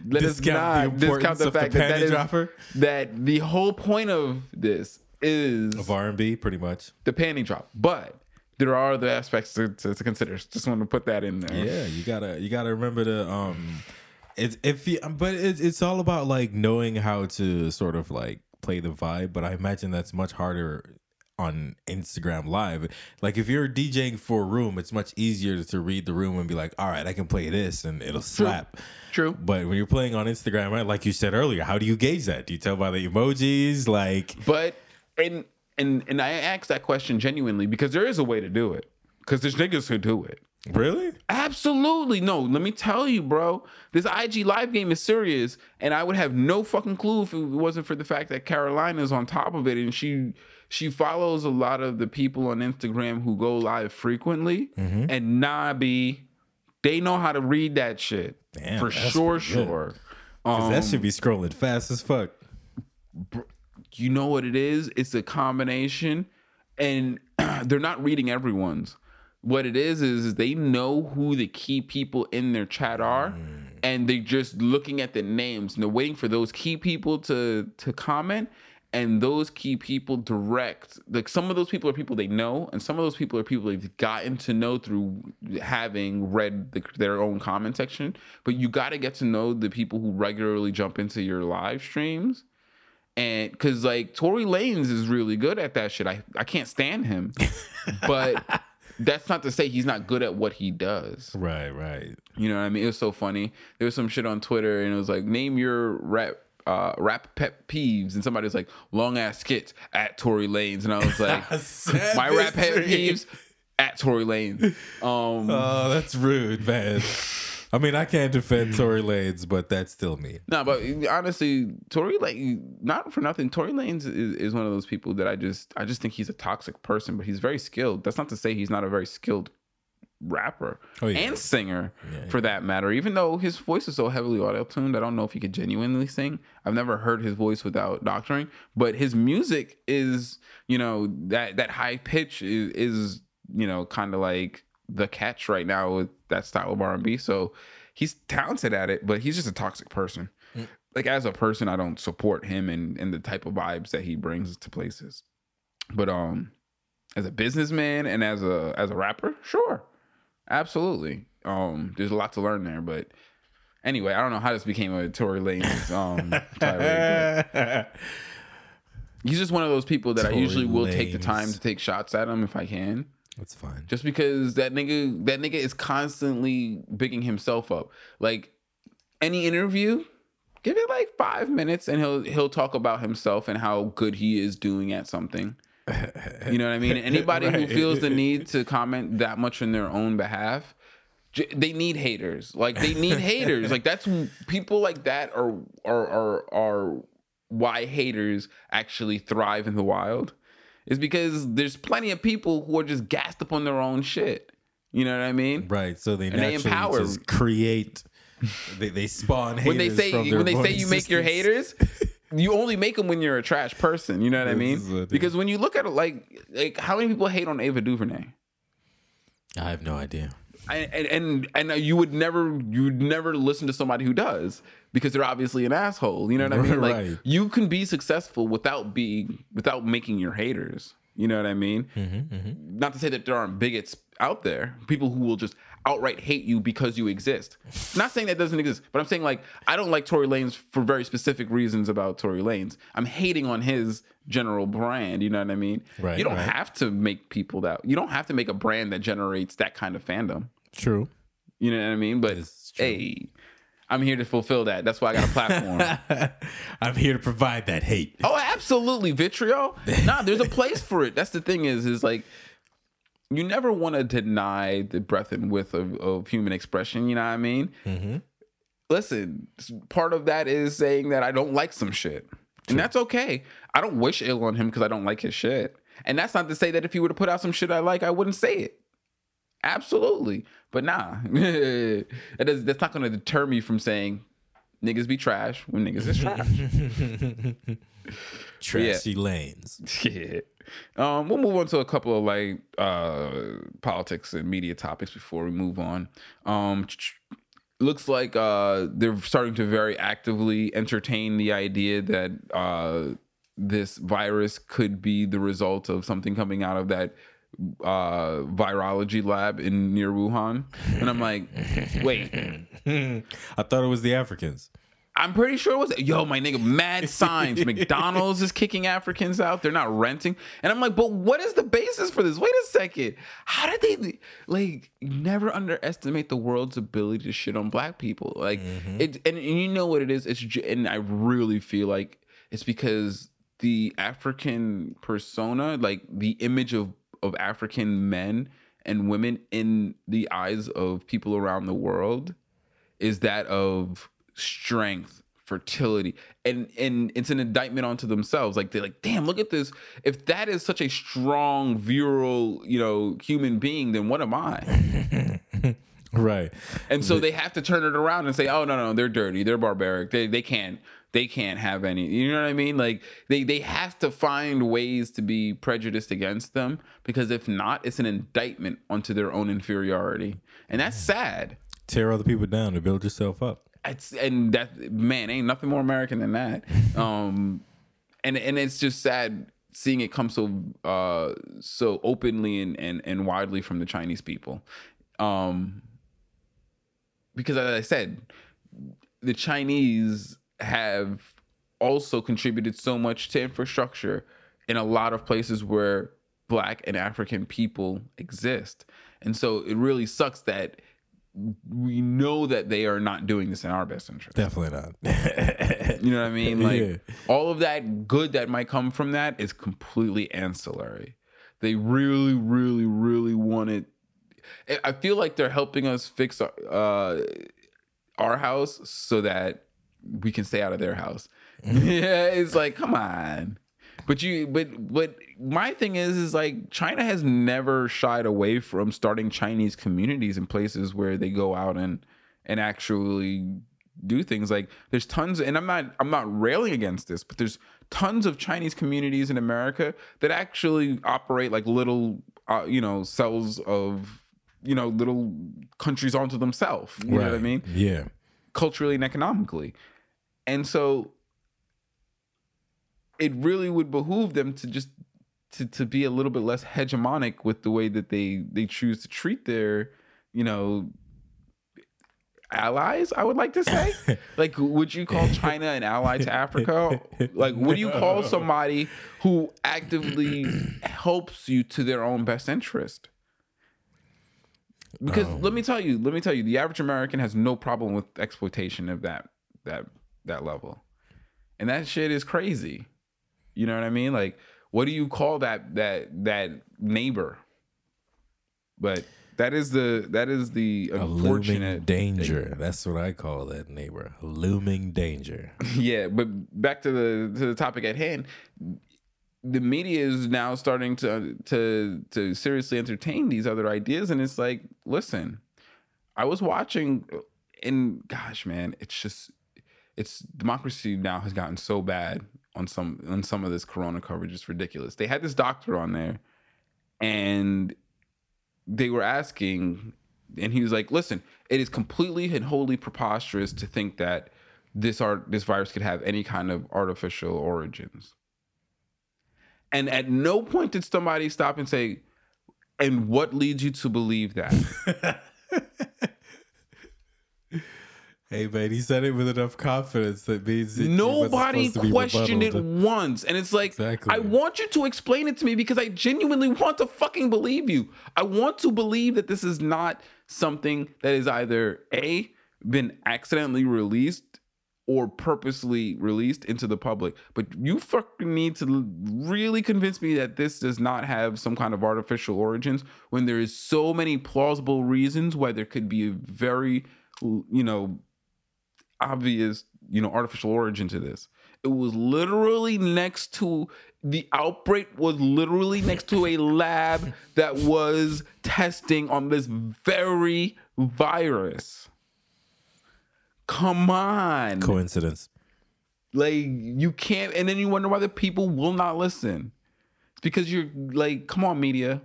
let us Discount not the discount the of the fact that that is dropper? that the whole point of this is of R and B, pretty much. the panty drop. But there are other aspects to, to, to consider. Just want to put that in there. Yeah, you gotta you gotta remember to um, it's if you but it's it's all about like knowing how to sort of like play the vibe. But I imagine that's much harder on Instagram Live. Like if you're DJing for a room, it's much easier to read the room and be like, all right, I can play this and it'll slap. True. But when you're playing on Instagram, right, like you said earlier, how do you gauge that? Do you tell by the emojis? Like, But and and and I asked that question genuinely because there is a way to do it. Because there's niggas who do it. really? Absolutely no. Let me tell you, bro. This IG live game is serious, and I would have no fucking clue if it wasn't for the fact that Carolina's on top of it, and she she follows a lot of the people on Instagram who go live frequently, Mm-hmm. and Nabi, they know how to read that shit Damn, for sure, sure, pretty good. sure. 'Cause Um, that should be scrolling fast as fuck. You know what it is? It's a combination, and they're not reading everyone's. What it is is, they know who the key people in their chat are, mm. and they're just looking at the names and they're waiting for those key people to to comment. And those key people direct, like some of those people are people they know, and some of those people are people they've gotten to know through having read the, their own comment section. But you got to get to know the people who regularly jump into your live streams and because like Tory Lanez is really good at that shit. I I can't stand him, but that's not to say he's not good at what he does. Right, right. You know what I mean? It was so funny. There was some shit on Twitter, and it was like, name your rap. Uh, rap pet peeves and somebody was like long ass skits at Tory Lanez and I was like my rap pet peeves at Tory Lanez um Oh, that's rude, man. I mean, I can't defend Tory Lanez, but that's still me. No, but honestly, Tory Lanez, not for nothing, Tory Lanez is, is one of those people that I just I just think he's a toxic person, but he's very skilled. That's not to say he's not a very skilled rapper Oh, yeah. and singer for that matter. Even though his voice is so heavily auto-tuned, I don't know if he could genuinely sing. I've never heard his voice without doctoring, but his music is, you know, that that high pitch is, is you know, kind of like the catch right now with that style of R&B. So he's talented at it, but he's just a toxic person. Like as a person, I don't support him and and the type of vibes that he brings to places. But um as a businessman and as a as a rapper, sure. Absolutely. Um there's a lot to learn there, but anyway, I don't know how this became a Tory Lanez um tirade, He's just one of those people that I usually will take the time to take shots at him if I can. That's fine. Just because that nigga that nigga is constantly bigging himself up. Like any interview, give it like five minutes and he'll he'll talk about himself and how good he is doing at something. You know what I mean? Anybody who feels the need to comment that much on their own behalf, j- they need haters. Like they need haters. Like that's people like that are are are are why haters actually thrive in the wild. Is because there's plenty of people who are just gassed up on their own shit. You know what I mean? Right. So they they naturally empower- just create. They, they spawn haters when they say when they say you make your haters, you only make them when you're a trash person. You know what I mean? Because when you look at it, like like how many people hate on Ava DuVernay? I have no idea. And and and you would never you would never listen to somebody who does because they're obviously an asshole. You know what I mean? Like Right. you can be successful without being without making your haters. You know what I mean? Mm-hmm, Not to say that there aren't bigots out there, people who will just outright hate you because you exist. Not saying that doesn't exist, but I'm saying like I don't like Tory Lanez for very specific reasons about Tory Lanez. I'm hating on his general brand. You know what I mean? Right, You don't right. have to make people that. You don't have to make a brand that generates that kind of fandom. True. You know what I mean? But hey, I'm here to fulfill that. That's why I got a platform. I'm here to provide that hate. oh, absolutely, vitriol. Nah, there's a place for it. That's the thing is, is like you never want to deny the breadth and width of, of human expression. You know what I mean? Mm-hmm. Listen, part of that is saying that I don't like some shit, and that's okay. I don't wish ill on him because I don't like his shit, and that's not to say that if he were to put out some shit I like, I wouldn't say it. Absolutely, but nah, that is, that's not going to deter me from saying niggas be trash when niggas is trash. Trashy lanes. yeah. Um, we'll move on to a couple of like uh politics and media topics before we move on. Um looks like uh they're starting to very actively entertain the idea that uh this virus could be the result of something coming out of that uh virology lab in near Wuhan. And I'm like, wait, I thought it was the Africans. I'm pretty sure it was yo, my nigga, mad signs. McDonald's is kicking Africans out. They're not renting. And I'm like, but what is the basis for this? Wait a second. How did they like never underestimate the world's ability to shit on black people? Like mm-hmm. it and, and you know what it is? It's and I really feel like it's because the African persona, like the image of of African men and women in the eyes of people around the world is that of strength fertility and and it's an indictment onto themselves. Like they're like damn look at this. If that is such a strong virile you know human being then what am i? Right. and so they have to turn it around and say oh no no they're dirty. They're barbaric. They they can't they can't have any you know what i mean? Like they they have to find ways to be prejudiced against them because if not it's an indictment onto their own inferiority. And that's sad. Tear other people down to build yourself up. It's and that man ain't nothing more American than that. Um, and and it's just sad seeing it come so uh so openly and and, and widely from the Chinese people. Um, because as I said, the Chinese have also contributed so much to infrastructure in a lot of places where black and African people exist. And so it really sucks that we know that they are not doing this in our best interest. Definitely not. You know what I mean? Like Yeah. all of that good that might come from that is completely ancillary. They really, really, really wanted. I- I feel like they're helping us fix our, uh, our house so that we can stay out of their house. yeah, it's like, come on. But you, but but my thing is, is like China has never shied away from starting Chinese communities in places where they go out and and actually do things. Like there's tons and I'm not I'm not railing against this but there's tons of Chinese communities in America that actually operate like little uh, you know cells of you know little countries onto themselves. You know what I mean? Yeah. culturally and economically. And so it really would behoove them to just to, to be a little bit less hegemonic with the way that they they choose to treat their you know allies i would like to say. Like would you call china an ally to africa? Like would you call somebody who actively helps you to their own best interest? Because let me um. tell you let me tell you the average american has no problem with exploitation of that that that level. And that shit is crazy you know what i mean like what do you call that that that neighbor but that is the that is the unfortunate danger. That's what I call that neighbor. A looming danger. yeah but back to the to the topic at hand the media is now starting to to to seriously entertain these other ideas and it's like listen i was watching and gosh man it's just it's democracy now has gotten so bad on some on some of this corona coverage is ridiculous. They had this doctor on there and they were asking and he was like listen it is completely and wholly preposterous to think that this art this virus could have any kind of artificial origins. And at no point did somebody stop and say and what leads you to believe that Hey man, he said it with enough confidence that means it, Nobody to be questioned it once. And it's like, Exactly. I want you to explain it to me because I genuinely want to fucking believe you. I want to believe that this is not something that is either A, been accidentally released or purposely released into the public. But you fucking need to really convince me that this does not have some kind of artificial origins when there is so many plausible reasons why there could be a very, you know, obvious, you know, artificial origin to this. It was literally next to the outbreak was literally next to a lab that was testing on this very virus. Come on. Coincidence. Like you can't, and then you wonder why the people will not listen. It's because you're like, come on, media.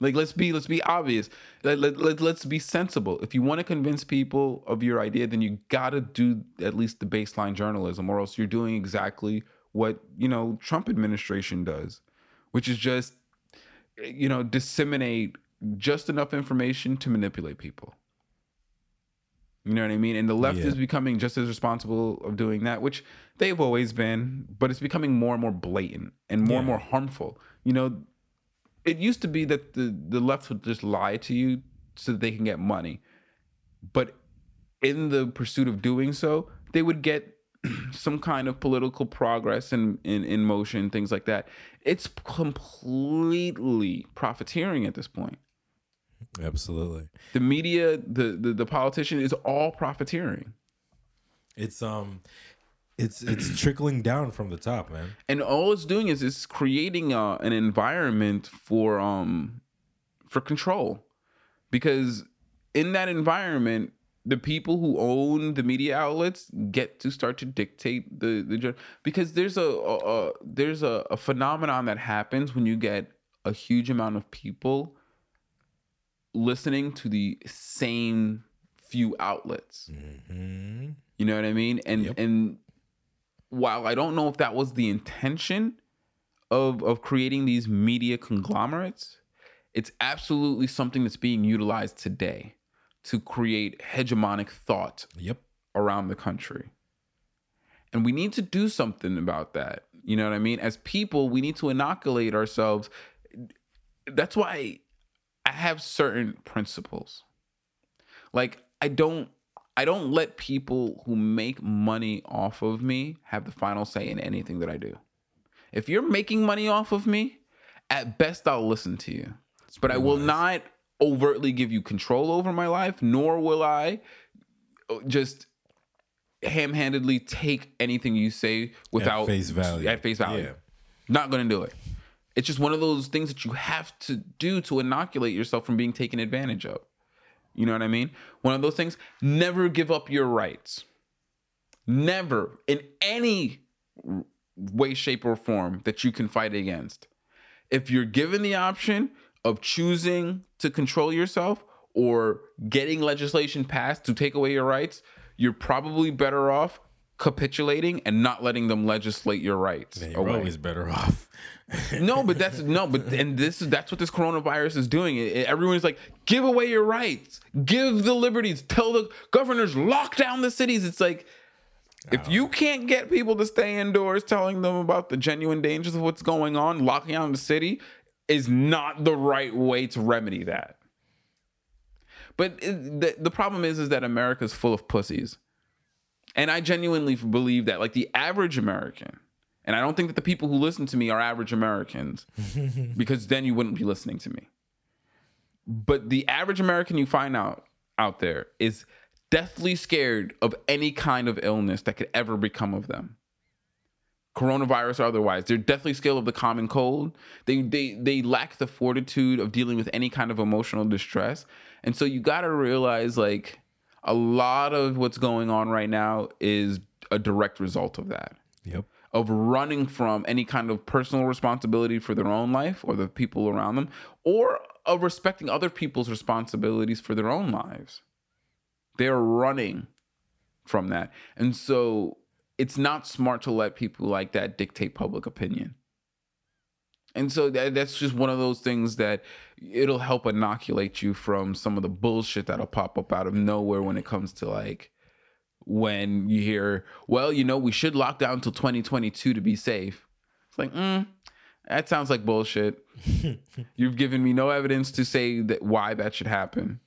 Like let's be let's be obvious. Let, let, let, let's be sensible. If you want to convince people of your idea, then you gotta do at least the baseline journalism, or else you're doing exactly what you know Trump administration does, which is just you know disseminate just enough information to manipulate people. You know what I mean? And the left Yeah. is becoming just as responsible of doing that, which they've always been, but it's becoming more and more blatant and more and more harmful. You know, it used to be that the, the left would just lie to you so that they can get money. But in the pursuit of doing so, they would get some kind of political progress in, in, in motion, things like that. It's completely profiteering at this point Absolutely. the media the, the the politician is all profiteering It's um, it's it's trickling down from the top, man. and all it's doing is it's creating uh, an environment for um for control because in that environment the people who own the media outlets get to start to dictate the the because there's a, a, a there's a, a phenomenon that happens when you get a huge amount of people listening to the same few outlets hmm You know what I mean? And Yep. and while I don't know if that was the intention of of creating these media conglomerates, it's absolutely something that's being utilized today to create hegemonic thought Yep. around the country. And we need to do something about that. You know what I mean? As people, we need to inoculate ourselves. That's why I have certain principles. Like I don't I don't let people who make money off of me have the final say in anything that I do. If you're making money off of me, at best I'll listen to you. But I will not overtly give you control over my life, nor will I uh, just ham-handedly take anything you say without face value. At face value. Yeah. Not going to do it. It's just one of those things that you have to do to inoculate yourself from being taken advantage of. You know what I mean? One of those things, never give up your rights. Never in any way, shape, or form that you can fight against. If you're given the option of choosing to control yourself or getting legislation passed to take away your rights, you're probably better off capitulating and not letting them legislate your rights You're away always better off. no, but that's no, but and this is that's what this coronavirus is doing. It, it- everyone's like, give away your rights, give the liberties, tell the governors lock down the cities. It's like, if oh. you can't get people to stay indoors, telling them about the genuine dangers of what's going on, locking down the city is not the right way to remedy that. But it, the the problem is, is that America's full of pussies, and I genuinely believe that, like the average American. And I don't think that the people who listen to me are average Americans because then you wouldn't be listening to me. But the average American you find out out there is deathly scared of any kind of illness that could ever become of them. Coronavirus or otherwise, they're deathly scared of the common cold. They they they lack the fortitude of dealing with any kind of emotional distress. And so you got to realize like a lot of what's going on right now is a direct result of that Yep. of running from any kind of personal responsibility for their own life or the people around them, or of respecting other people's responsibilities for their own lives. They're running from that. And so it's not smart to let people like that dictate public opinion. And so that, that's just one of those things that it'll help inoculate you from some of the bullshit that'll pop up out of nowhere when it comes to like when you hear, well, you know, we should lock down until 2022 to be safe. It's like, mm, that sounds like bullshit. You've given me no evidence to say that why that should happen.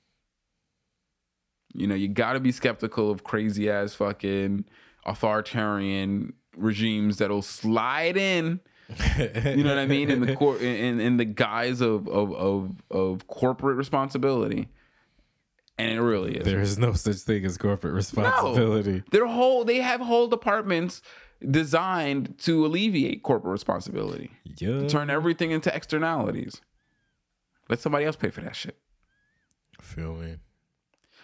You know, you got to be skeptical of crazy ass fucking authoritarian regimes that'll slide in. You know what I mean? In the cor- in in the guise of of of, of corporate responsibility, and it really is. There is no such thing as corporate responsibility. Their whole they have whole departments designed to alleviate corporate responsibility, Yeah. turn everything into externalities. Let somebody else pay for that shit. Feel me?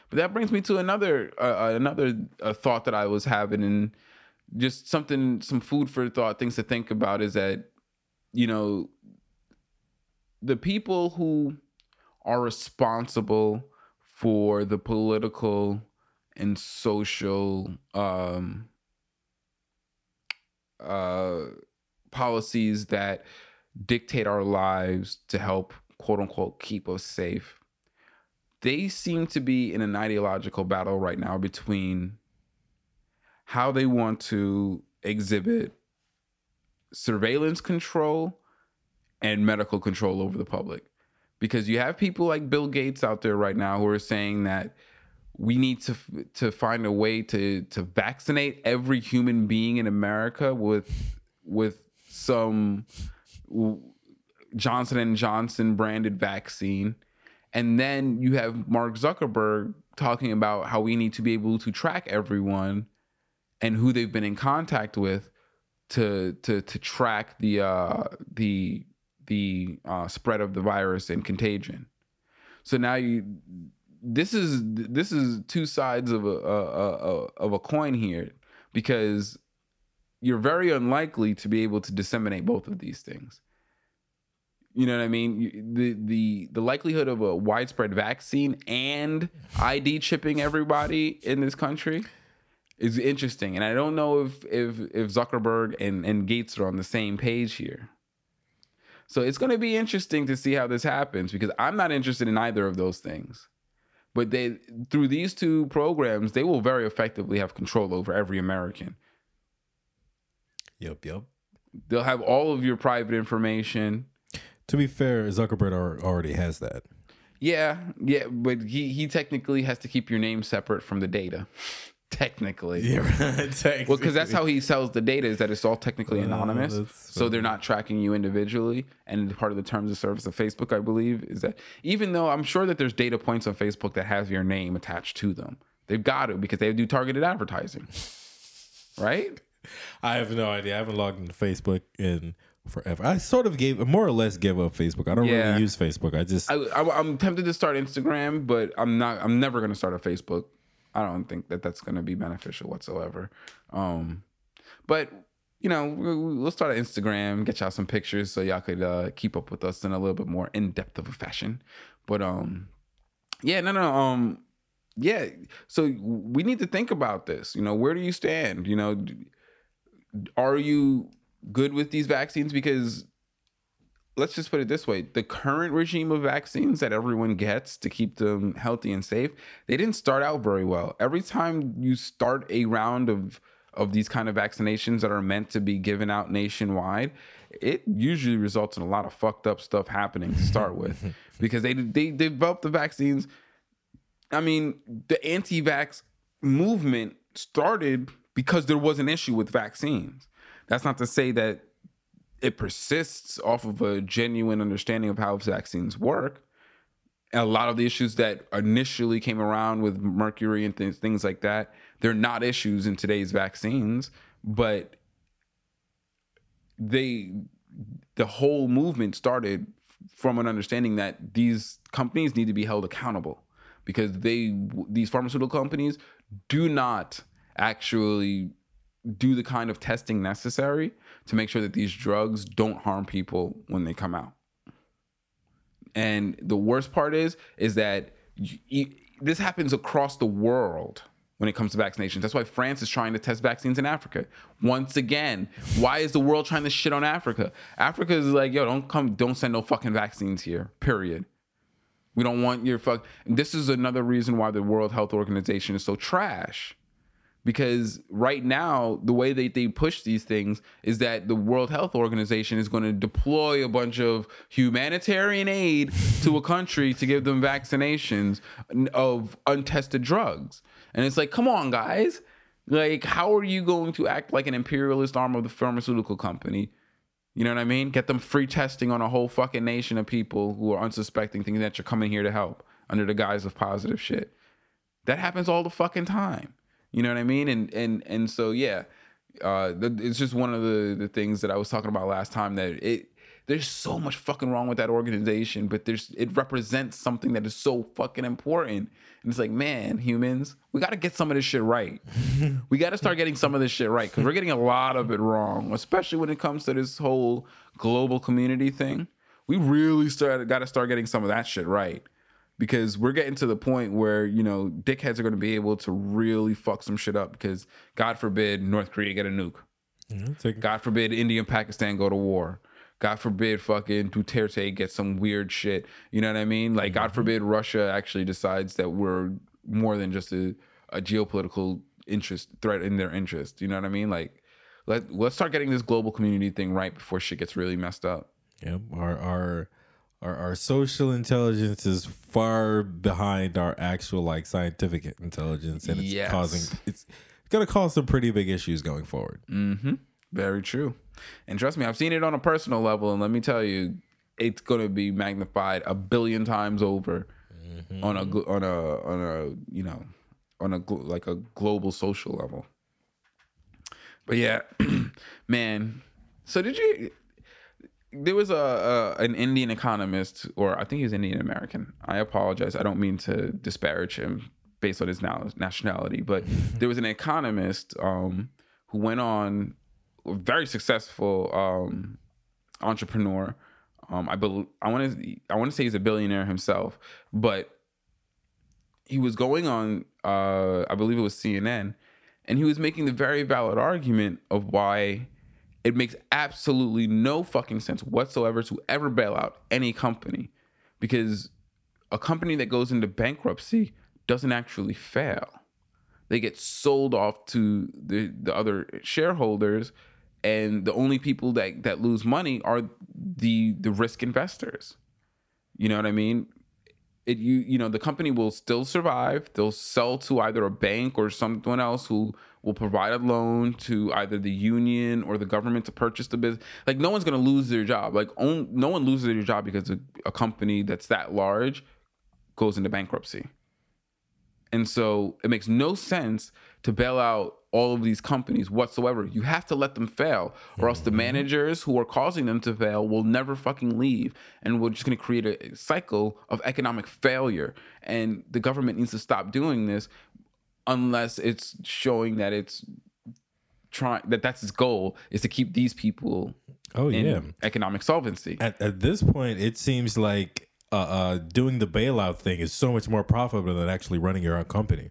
But that brings me to another uh, another uh, thought that I was having, and just something, some food for thought, things to think about is that, you know, the people who are responsible for the political and social um, uh, policies that dictate our lives to help quote unquote keep us safe. They seem to be in an ideological battle right now between how they want to exhibit surveillance control and medical control over the public. Because you have people like Bill Gates out there right now who are saying that we need to to find a way to to vaccinate every human being in America with with some Johnson and Johnson branded vaccine. And then you have Mark Zuckerberg talking about how we need to be able to track everyone and who they've been in contact with to to to track the uh, the the uh, spread of the virus and contagion. So now you this is this is two sides of a, a, a, of a coin here because you're very unlikely to be able to disseminate both of these things. You know what I mean? The the the likelihood of a widespread vaccine and ID chipping everybody in this country is interesting, and I don't know if if if Zuckerberg and and Gates are on the same page here. So it's going to be interesting to see how this happens because I'm not interested in either of those things. But they through these two programs, they will very effectively have control over every American. Yep, yep. They'll have all of your private information. To be fair, Zuckerberg already has that. Yeah, yeah, but he he technically has to keep your name separate from the data. technically. Yeah, technically. Well, because that's how he sells the data is that it's all technically anonymous. Uh, so they're not tracking you individually. And part of the terms of service of Facebook, I believe, is that even though I'm sure that there's data points on Facebook that have your name attached to them, they've got to because they do targeted advertising. right? I have no idea. I haven't logged into Facebook in forever. I sort of gave, more or less, give up Facebook. I don't yeah. really use Facebook. I just, I, I, I'm tempted to start Instagram, but I'm not. I'm never going to start a Facebook I don't think that that's going to be beneficial whatsoever. Um, but you know, we'll start an Instagram, get y'all some pictures so y'all could uh, keep up with us in a little bit more in depth of a fashion. But um, yeah, no, no, um, yeah. So we need to think about this. You know, where do you stand? You know, are you good with these vaccines? Because let's just put it this way. The current regime of vaccines that everyone gets to keep them healthy and safe they didn't start out very well. Every time you start a round of of these kind of vaccinations that are meant to be given out nationwide it usually results in a lot of fucked up stuff happening to start with because they they developed the vaccines. I mean the anti-vax movement started because there was an issue with vaccines. That's not to say that it persists off of a genuine understanding of how vaccines work. a lot of the issues that initially came around with mercury and things, things like that, they're not issues in today's vaccines, but they the whole movement started from an understanding that these companies need to be held accountable because they these pharmaceutical companies do not actually do the kind of testing necessary to make sure that these drugs don't harm people when they come out. And the worst part is, is that you, this happens across the world when it comes to vaccinations. That's why France is trying to test vaccines in Africa. Once again, why is the world trying to shit on Africa? Africa is like, yo, don't come, don't send no fucking vaccines here. Period. We don't want your fuck. This is another reason why the World Health Organization is so trash because right now the way that they push these things is that the world health organization is going to deploy a bunch of humanitarian aid to a country to give them vaccinations of untested drugs. And it's like come on guys. Like how are you going to act like an imperialist arm of the pharmaceutical company? You know what i mean? Get them free testing on a whole fucking nation of people who are unsuspecting thinking that you're coming here to help under the guise of positive shit. That happens all the fucking time you know what I mean? And and and so yeah, uh, it's just one of the the things that I was talking about last time that it there's so much fucking wrong with that organization, but there's it represents something that is so fucking important. And it's like, man, humans, we got to get some of this shit right. we got to start getting some of this shit right because we're getting a lot of it wrong, especially when it comes to this whole global community thing. We really started got to start getting some of that shit right because we're getting to the point where you know dickheads are going to be able to really fuck some shit up because God forbid North Korea get a nuke. Mm-hmm. God forbid India and Pakistan go to war. God forbid fucking Duterte get some weird shit. You know what I mean? Like God forbid Russia actually decides that we're more than just a, a geopolitical interest threat in their interest. You know what I mean? Like let let's start getting this global community thing right before shit gets really messed up. Yep. Our our our, our social intelligence is far behind our actual like scientific intelligence, and it's Yes. causing it's it's gonna cause some pretty big issues going forward. Mm-hmm. Very true. And trust me, I've seen it on a personal level, and let me tell you, it's gonna be magnified a billion times over on a on a on a you know on a like a global social level. But yeah, man. So did you? There was a, a an Indian economist, or I think he was Indian American. I apologize. I don't mean to disparage him based on his now nationality, but there was an economist um, who went on a very successful um, entrepreneur. Um, I bel I want to I want to say he's a billionaire himself, but he was going on uh, I believe it was CNN, and he was making the very valid argument of why it makes absolutely no fucking sense whatsoever to ever bail out any company because a company that goes into bankruptcy doesn't actually fail. They get sold off to the, the other shareholders, and the only people that, that lose money are the the risk investors. You know what I mean? It you you know the company will still survive. They'll sell to either a bank or someone else who will provide a loan to either the union or the government to purchase the business. Like no one's gonna lose their job. Like on, no one loses their job because a, a company that's that large goes into bankruptcy. And so it makes no sense to bail out all of these companies whatsoever. You have to let them fail, or else the mm-hmm. managers who are causing them to fail will never fucking leave. And we're just going to create a cycle of economic failure. And the government needs to stop doing this unless it's showing that it's trying that that's its goal is to keep these people Oh in yeah. economic solvency. At, at this point, it seems like uh, uh, doing the bailout thing is so much more profitable than actually running your own company.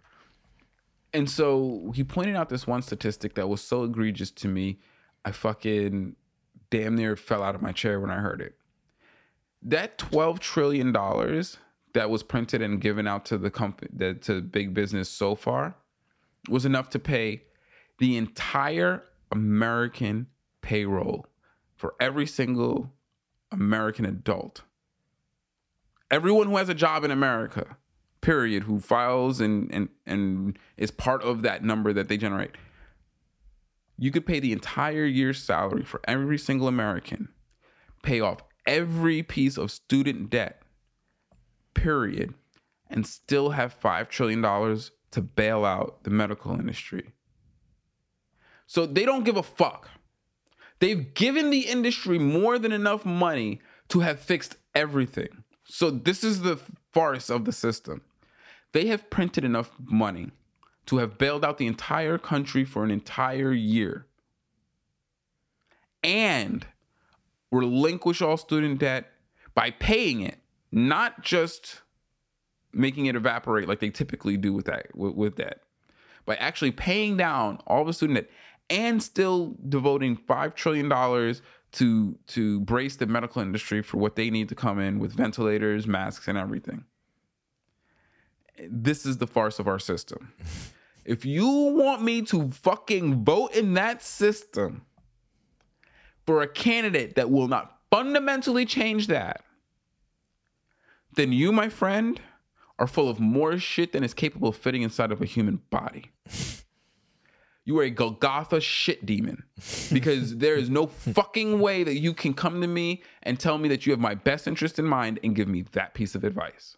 And so he pointed out this one statistic that was so egregious to me, I fucking damn near fell out of my chair when I heard it. That twelve trillion dollars that was printed and given out to the company, that to big business so far, was enough to pay the entire American payroll for every single American adult. Everyone who has a job in America period who files and and and is part of that number that they generate you could pay the entire year's salary for every single american pay off every piece of student debt period and still have 5 trillion dollars to bail out the medical industry. So they don't give a fuck. They've given the industry more than enough money to have fixed everything. So this is the farce of the system. They have printed enough money to have bailed out the entire country for an entire year. And relinquish all student debt by paying it, not just making it evaporate like they typically do with that with, with that, by actually paying down all the student debt and still devoting five trillion dollars to to brace the medical industry for what they need to come in with ventilators, masks, and everything this is the farce of our system. If you want me to fucking vote in that system for a candidate that will not fundamentally change that, then you, my friend, are full of more shit than is capable of fitting inside of a human body. You are a Golgotha shit demon because there is no fucking way that you can come to me and tell me that you have my best interest in mind and give me that piece of advice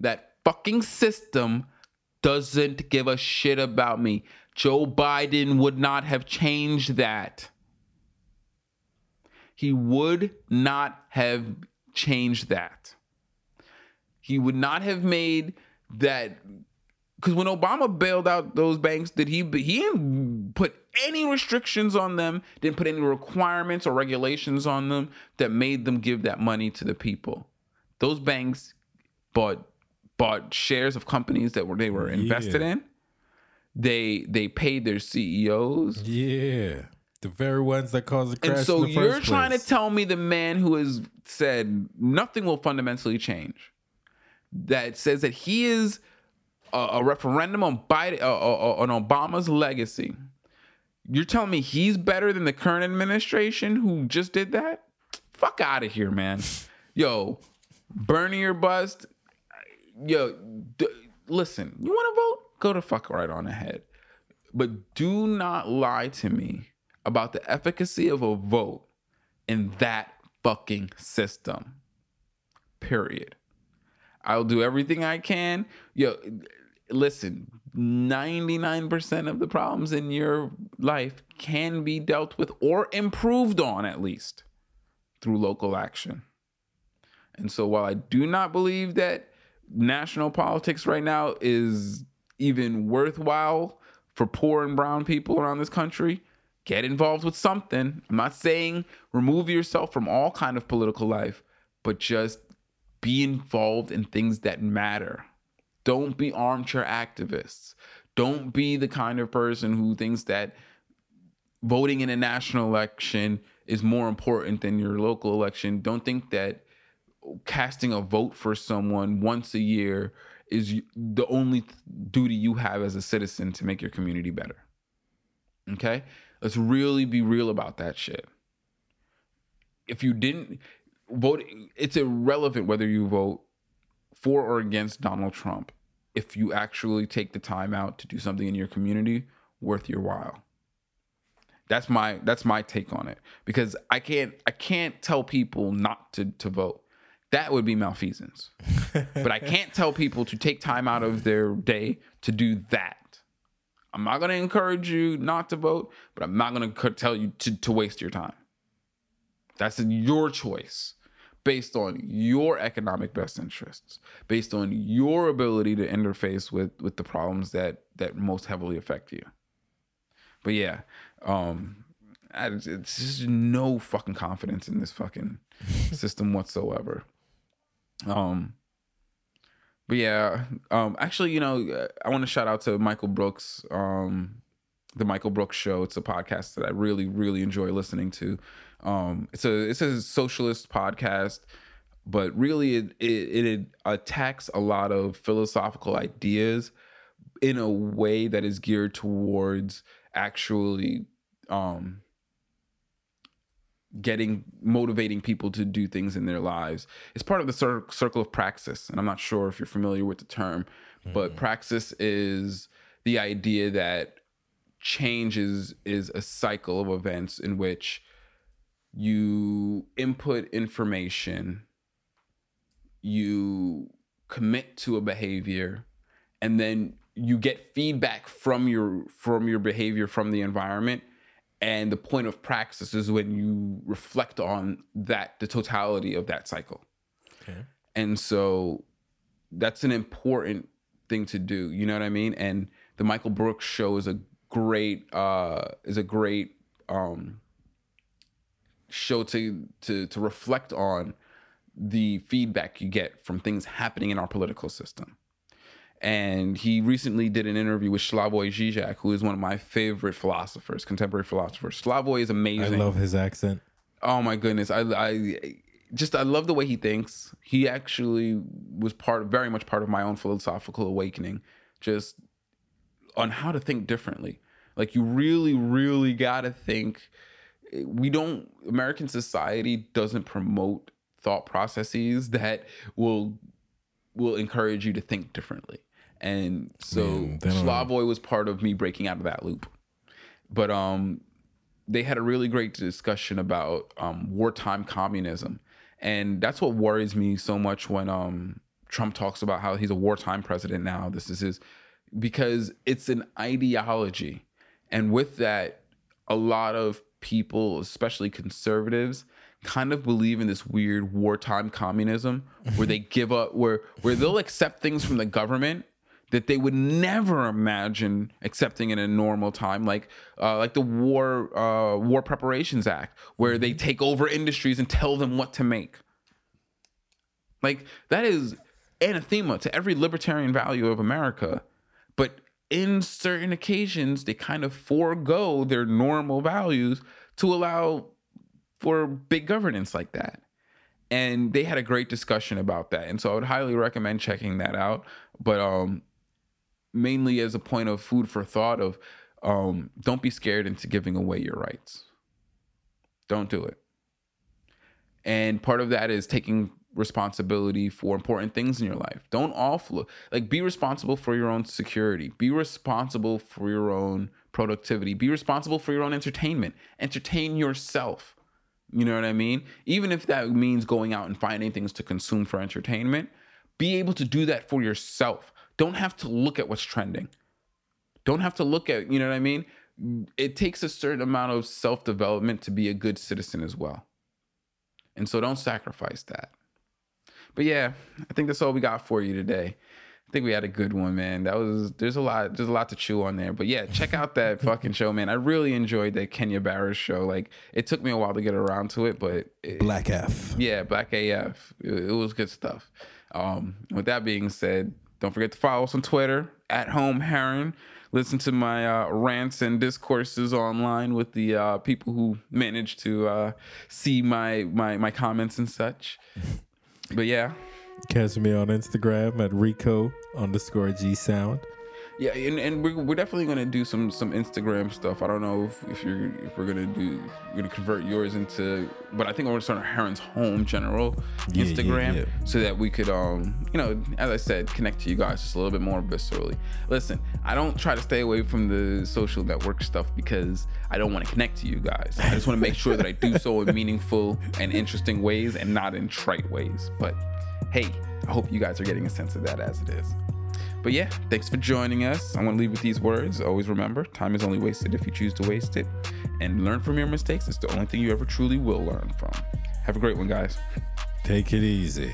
that fucking system doesn't give a shit about me. Joe Biden would not have changed that. he would not have changed that. He would not have made that because when Obama bailed out those banks, did he he didn't put any restrictions on them, didn't put any requirements or regulations on them that made them give that money to the people. Those banks bought bought shares of companies that were they were invested Yeah. in. They they paid their CEOs. Yeah. The very ones that caused the crash. And so you're trying to tell me the man who has said nothing will fundamentally change, that says that he is a, a referendum on Biden, uh, uh, uh, on Obama's legacy. You're telling me he's better than the current administration who just did that? Fuck out of here, man. Yo, Bernie or bust. Yo, d- listen, you want to vote? Go to fuck right on ahead. But do not lie to me about the efficacy of a vote in that fucking system. Period. I'll do everything I can. Yo, listen, 99% of the problems in your life can be dealt with or improved on at least through local action. And so while I do not believe that national politics right now is even worthwhile for poor and brown people around this country, get involved with something. I'm not saying remove yourself from all kind of political life, but just be involved in things that matter. Don't be armchair activists. Don't be the kind of person who thinks that voting in a national election is more important than your local election. Don't think that casting a vote for someone once a year is the only duty you have as a citizen to make your community better. Okay? Let's really be real about that shit. If you didn't vote, it's irrelevant whether you vote for or against Donald Trump if you actually take the time out to do something in your community worth your while. That's my that's my take on it because I can't I can't tell people not to to vote. That would be malfeasance. but I can't tell people to take time out of their day to do that. I'm not going to encourage you not to vote, but I'm not going to tell you to, to waste your time. That's your choice based on your economic best interests, based on your ability to interface with with the problems that that most heavily affect you. But yeah, um I, it's just no fucking confidence in this fucking system whatsoever. Um but yeah, um actually, you know, I want to shout out to Michael Brooks um the Michael Brooks show. It's a podcast that I really really enjoy listening to. Um it's a it's a socialist podcast but really it, it, it attacks a lot of philosophical ideas in a way that is geared towards actually um getting motivating people to do things in their lives. It's part of the cir- circle of praxis and i'm not sure if you're familiar with the term but mm-hmm. praxis is the idea that change is is a cycle of events in which you input information you commit to a behavior and then you get feedback from your from your behavior from the environment and the point of praxis is when you reflect on that the totality of that cycle Okay. and so that's an important thing to do you know what i mean and the michael brooks show is a great uh is a great um show to to to reflect on the feedback you get from things happening in our political system. And he recently did an interview with Slavoj Žižek, who is one of my favorite philosophers, contemporary philosophers. Slavoj is amazing. I love his accent. Oh my goodness, I I just I love the way he thinks. He actually was part, very much part of my own philosophical awakening, just on how to think differently. Like you really, really got to think. We don't. American society doesn't promote thought processes that will will encourage you to think differently. And so Slavoj was part of me breaking out of that loop. But um they had a really great discussion about um, wartime communism, and that's what worries me so much when um, Trump talks about how he's a wartime president now. This is his because it's an ideology, and with that, a lot of people, especially conservatives, kind of believe in this weird wartime communism where they give up where where they'll accept things from the government that they would never imagine accepting in a normal time, like uh, like the War uh, War Preparations Act, where they take over industries and tell them what to make. Like that is anathema to every libertarian value of America, but in certain occasions they kind of forego their normal values to allow for big governance like that. And they had a great discussion about that, and so I would highly recommend checking that out. But um, mainly as a point of food for thought of um, don't be scared into giving away your rights. Don't do it. And part of that is taking responsibility for important things in your life. Don't offload. Like be responsible for your own security. Be responsible for your own productivity. Be responsible for your own entertainment. Entertain yourself. You know what I mean? Even if that means going out and finding things to consume for entertainment, be able to do that for yourself don't have to look at what's trending. Don't have to look at, you know what I mean? It takes a certain amount of self development to be a good citizen as well. And so don't sacrifice that. But yeah, I think that's all we got for you today. I think we had a good one, man. That was there's a lot there's a lot to chew on there. But yeah, check out that fucking show, man. I really enjoyed that Kenya Barris show. Like it took me a while to get around to it, but it, Black F. Yeah, Black AF. It, it was good stuff. Um, with that being said, don't forget to follow us on Twitter at Home Heron. Listen to my uh, rants and discourses online with the uh, people who manage to uh, see my, my my comments and such. But yeah, catch me on Instagram at Rico underscore G Sound. Yeah, and, and we're, we're definitely gonna do some some Instagram stuff. I don't know if, if you're if we're gonna do we're gonna convert yours into, but I think we're gonna start a Heron's Home general Yeah, Instagram yeah, yeah. so that we could um you know as I said connect to you guys just a little bit more viscerally. Listen, I don't try to stay away from the social network stuff because I don't want to connect to you guys. I just want to make sure that I do so in meaningful and interesting ways and not in trite ways. But hey, I hope you guys are getting a sense of that as it is. But yeah, thanks for joining us. I want to leave with these words. Always remember, time is only wasted if you choose to waste it. And learn from your mistakes. It's the only thing you ever truly will learn from. Have a great one, guys. Take it easy.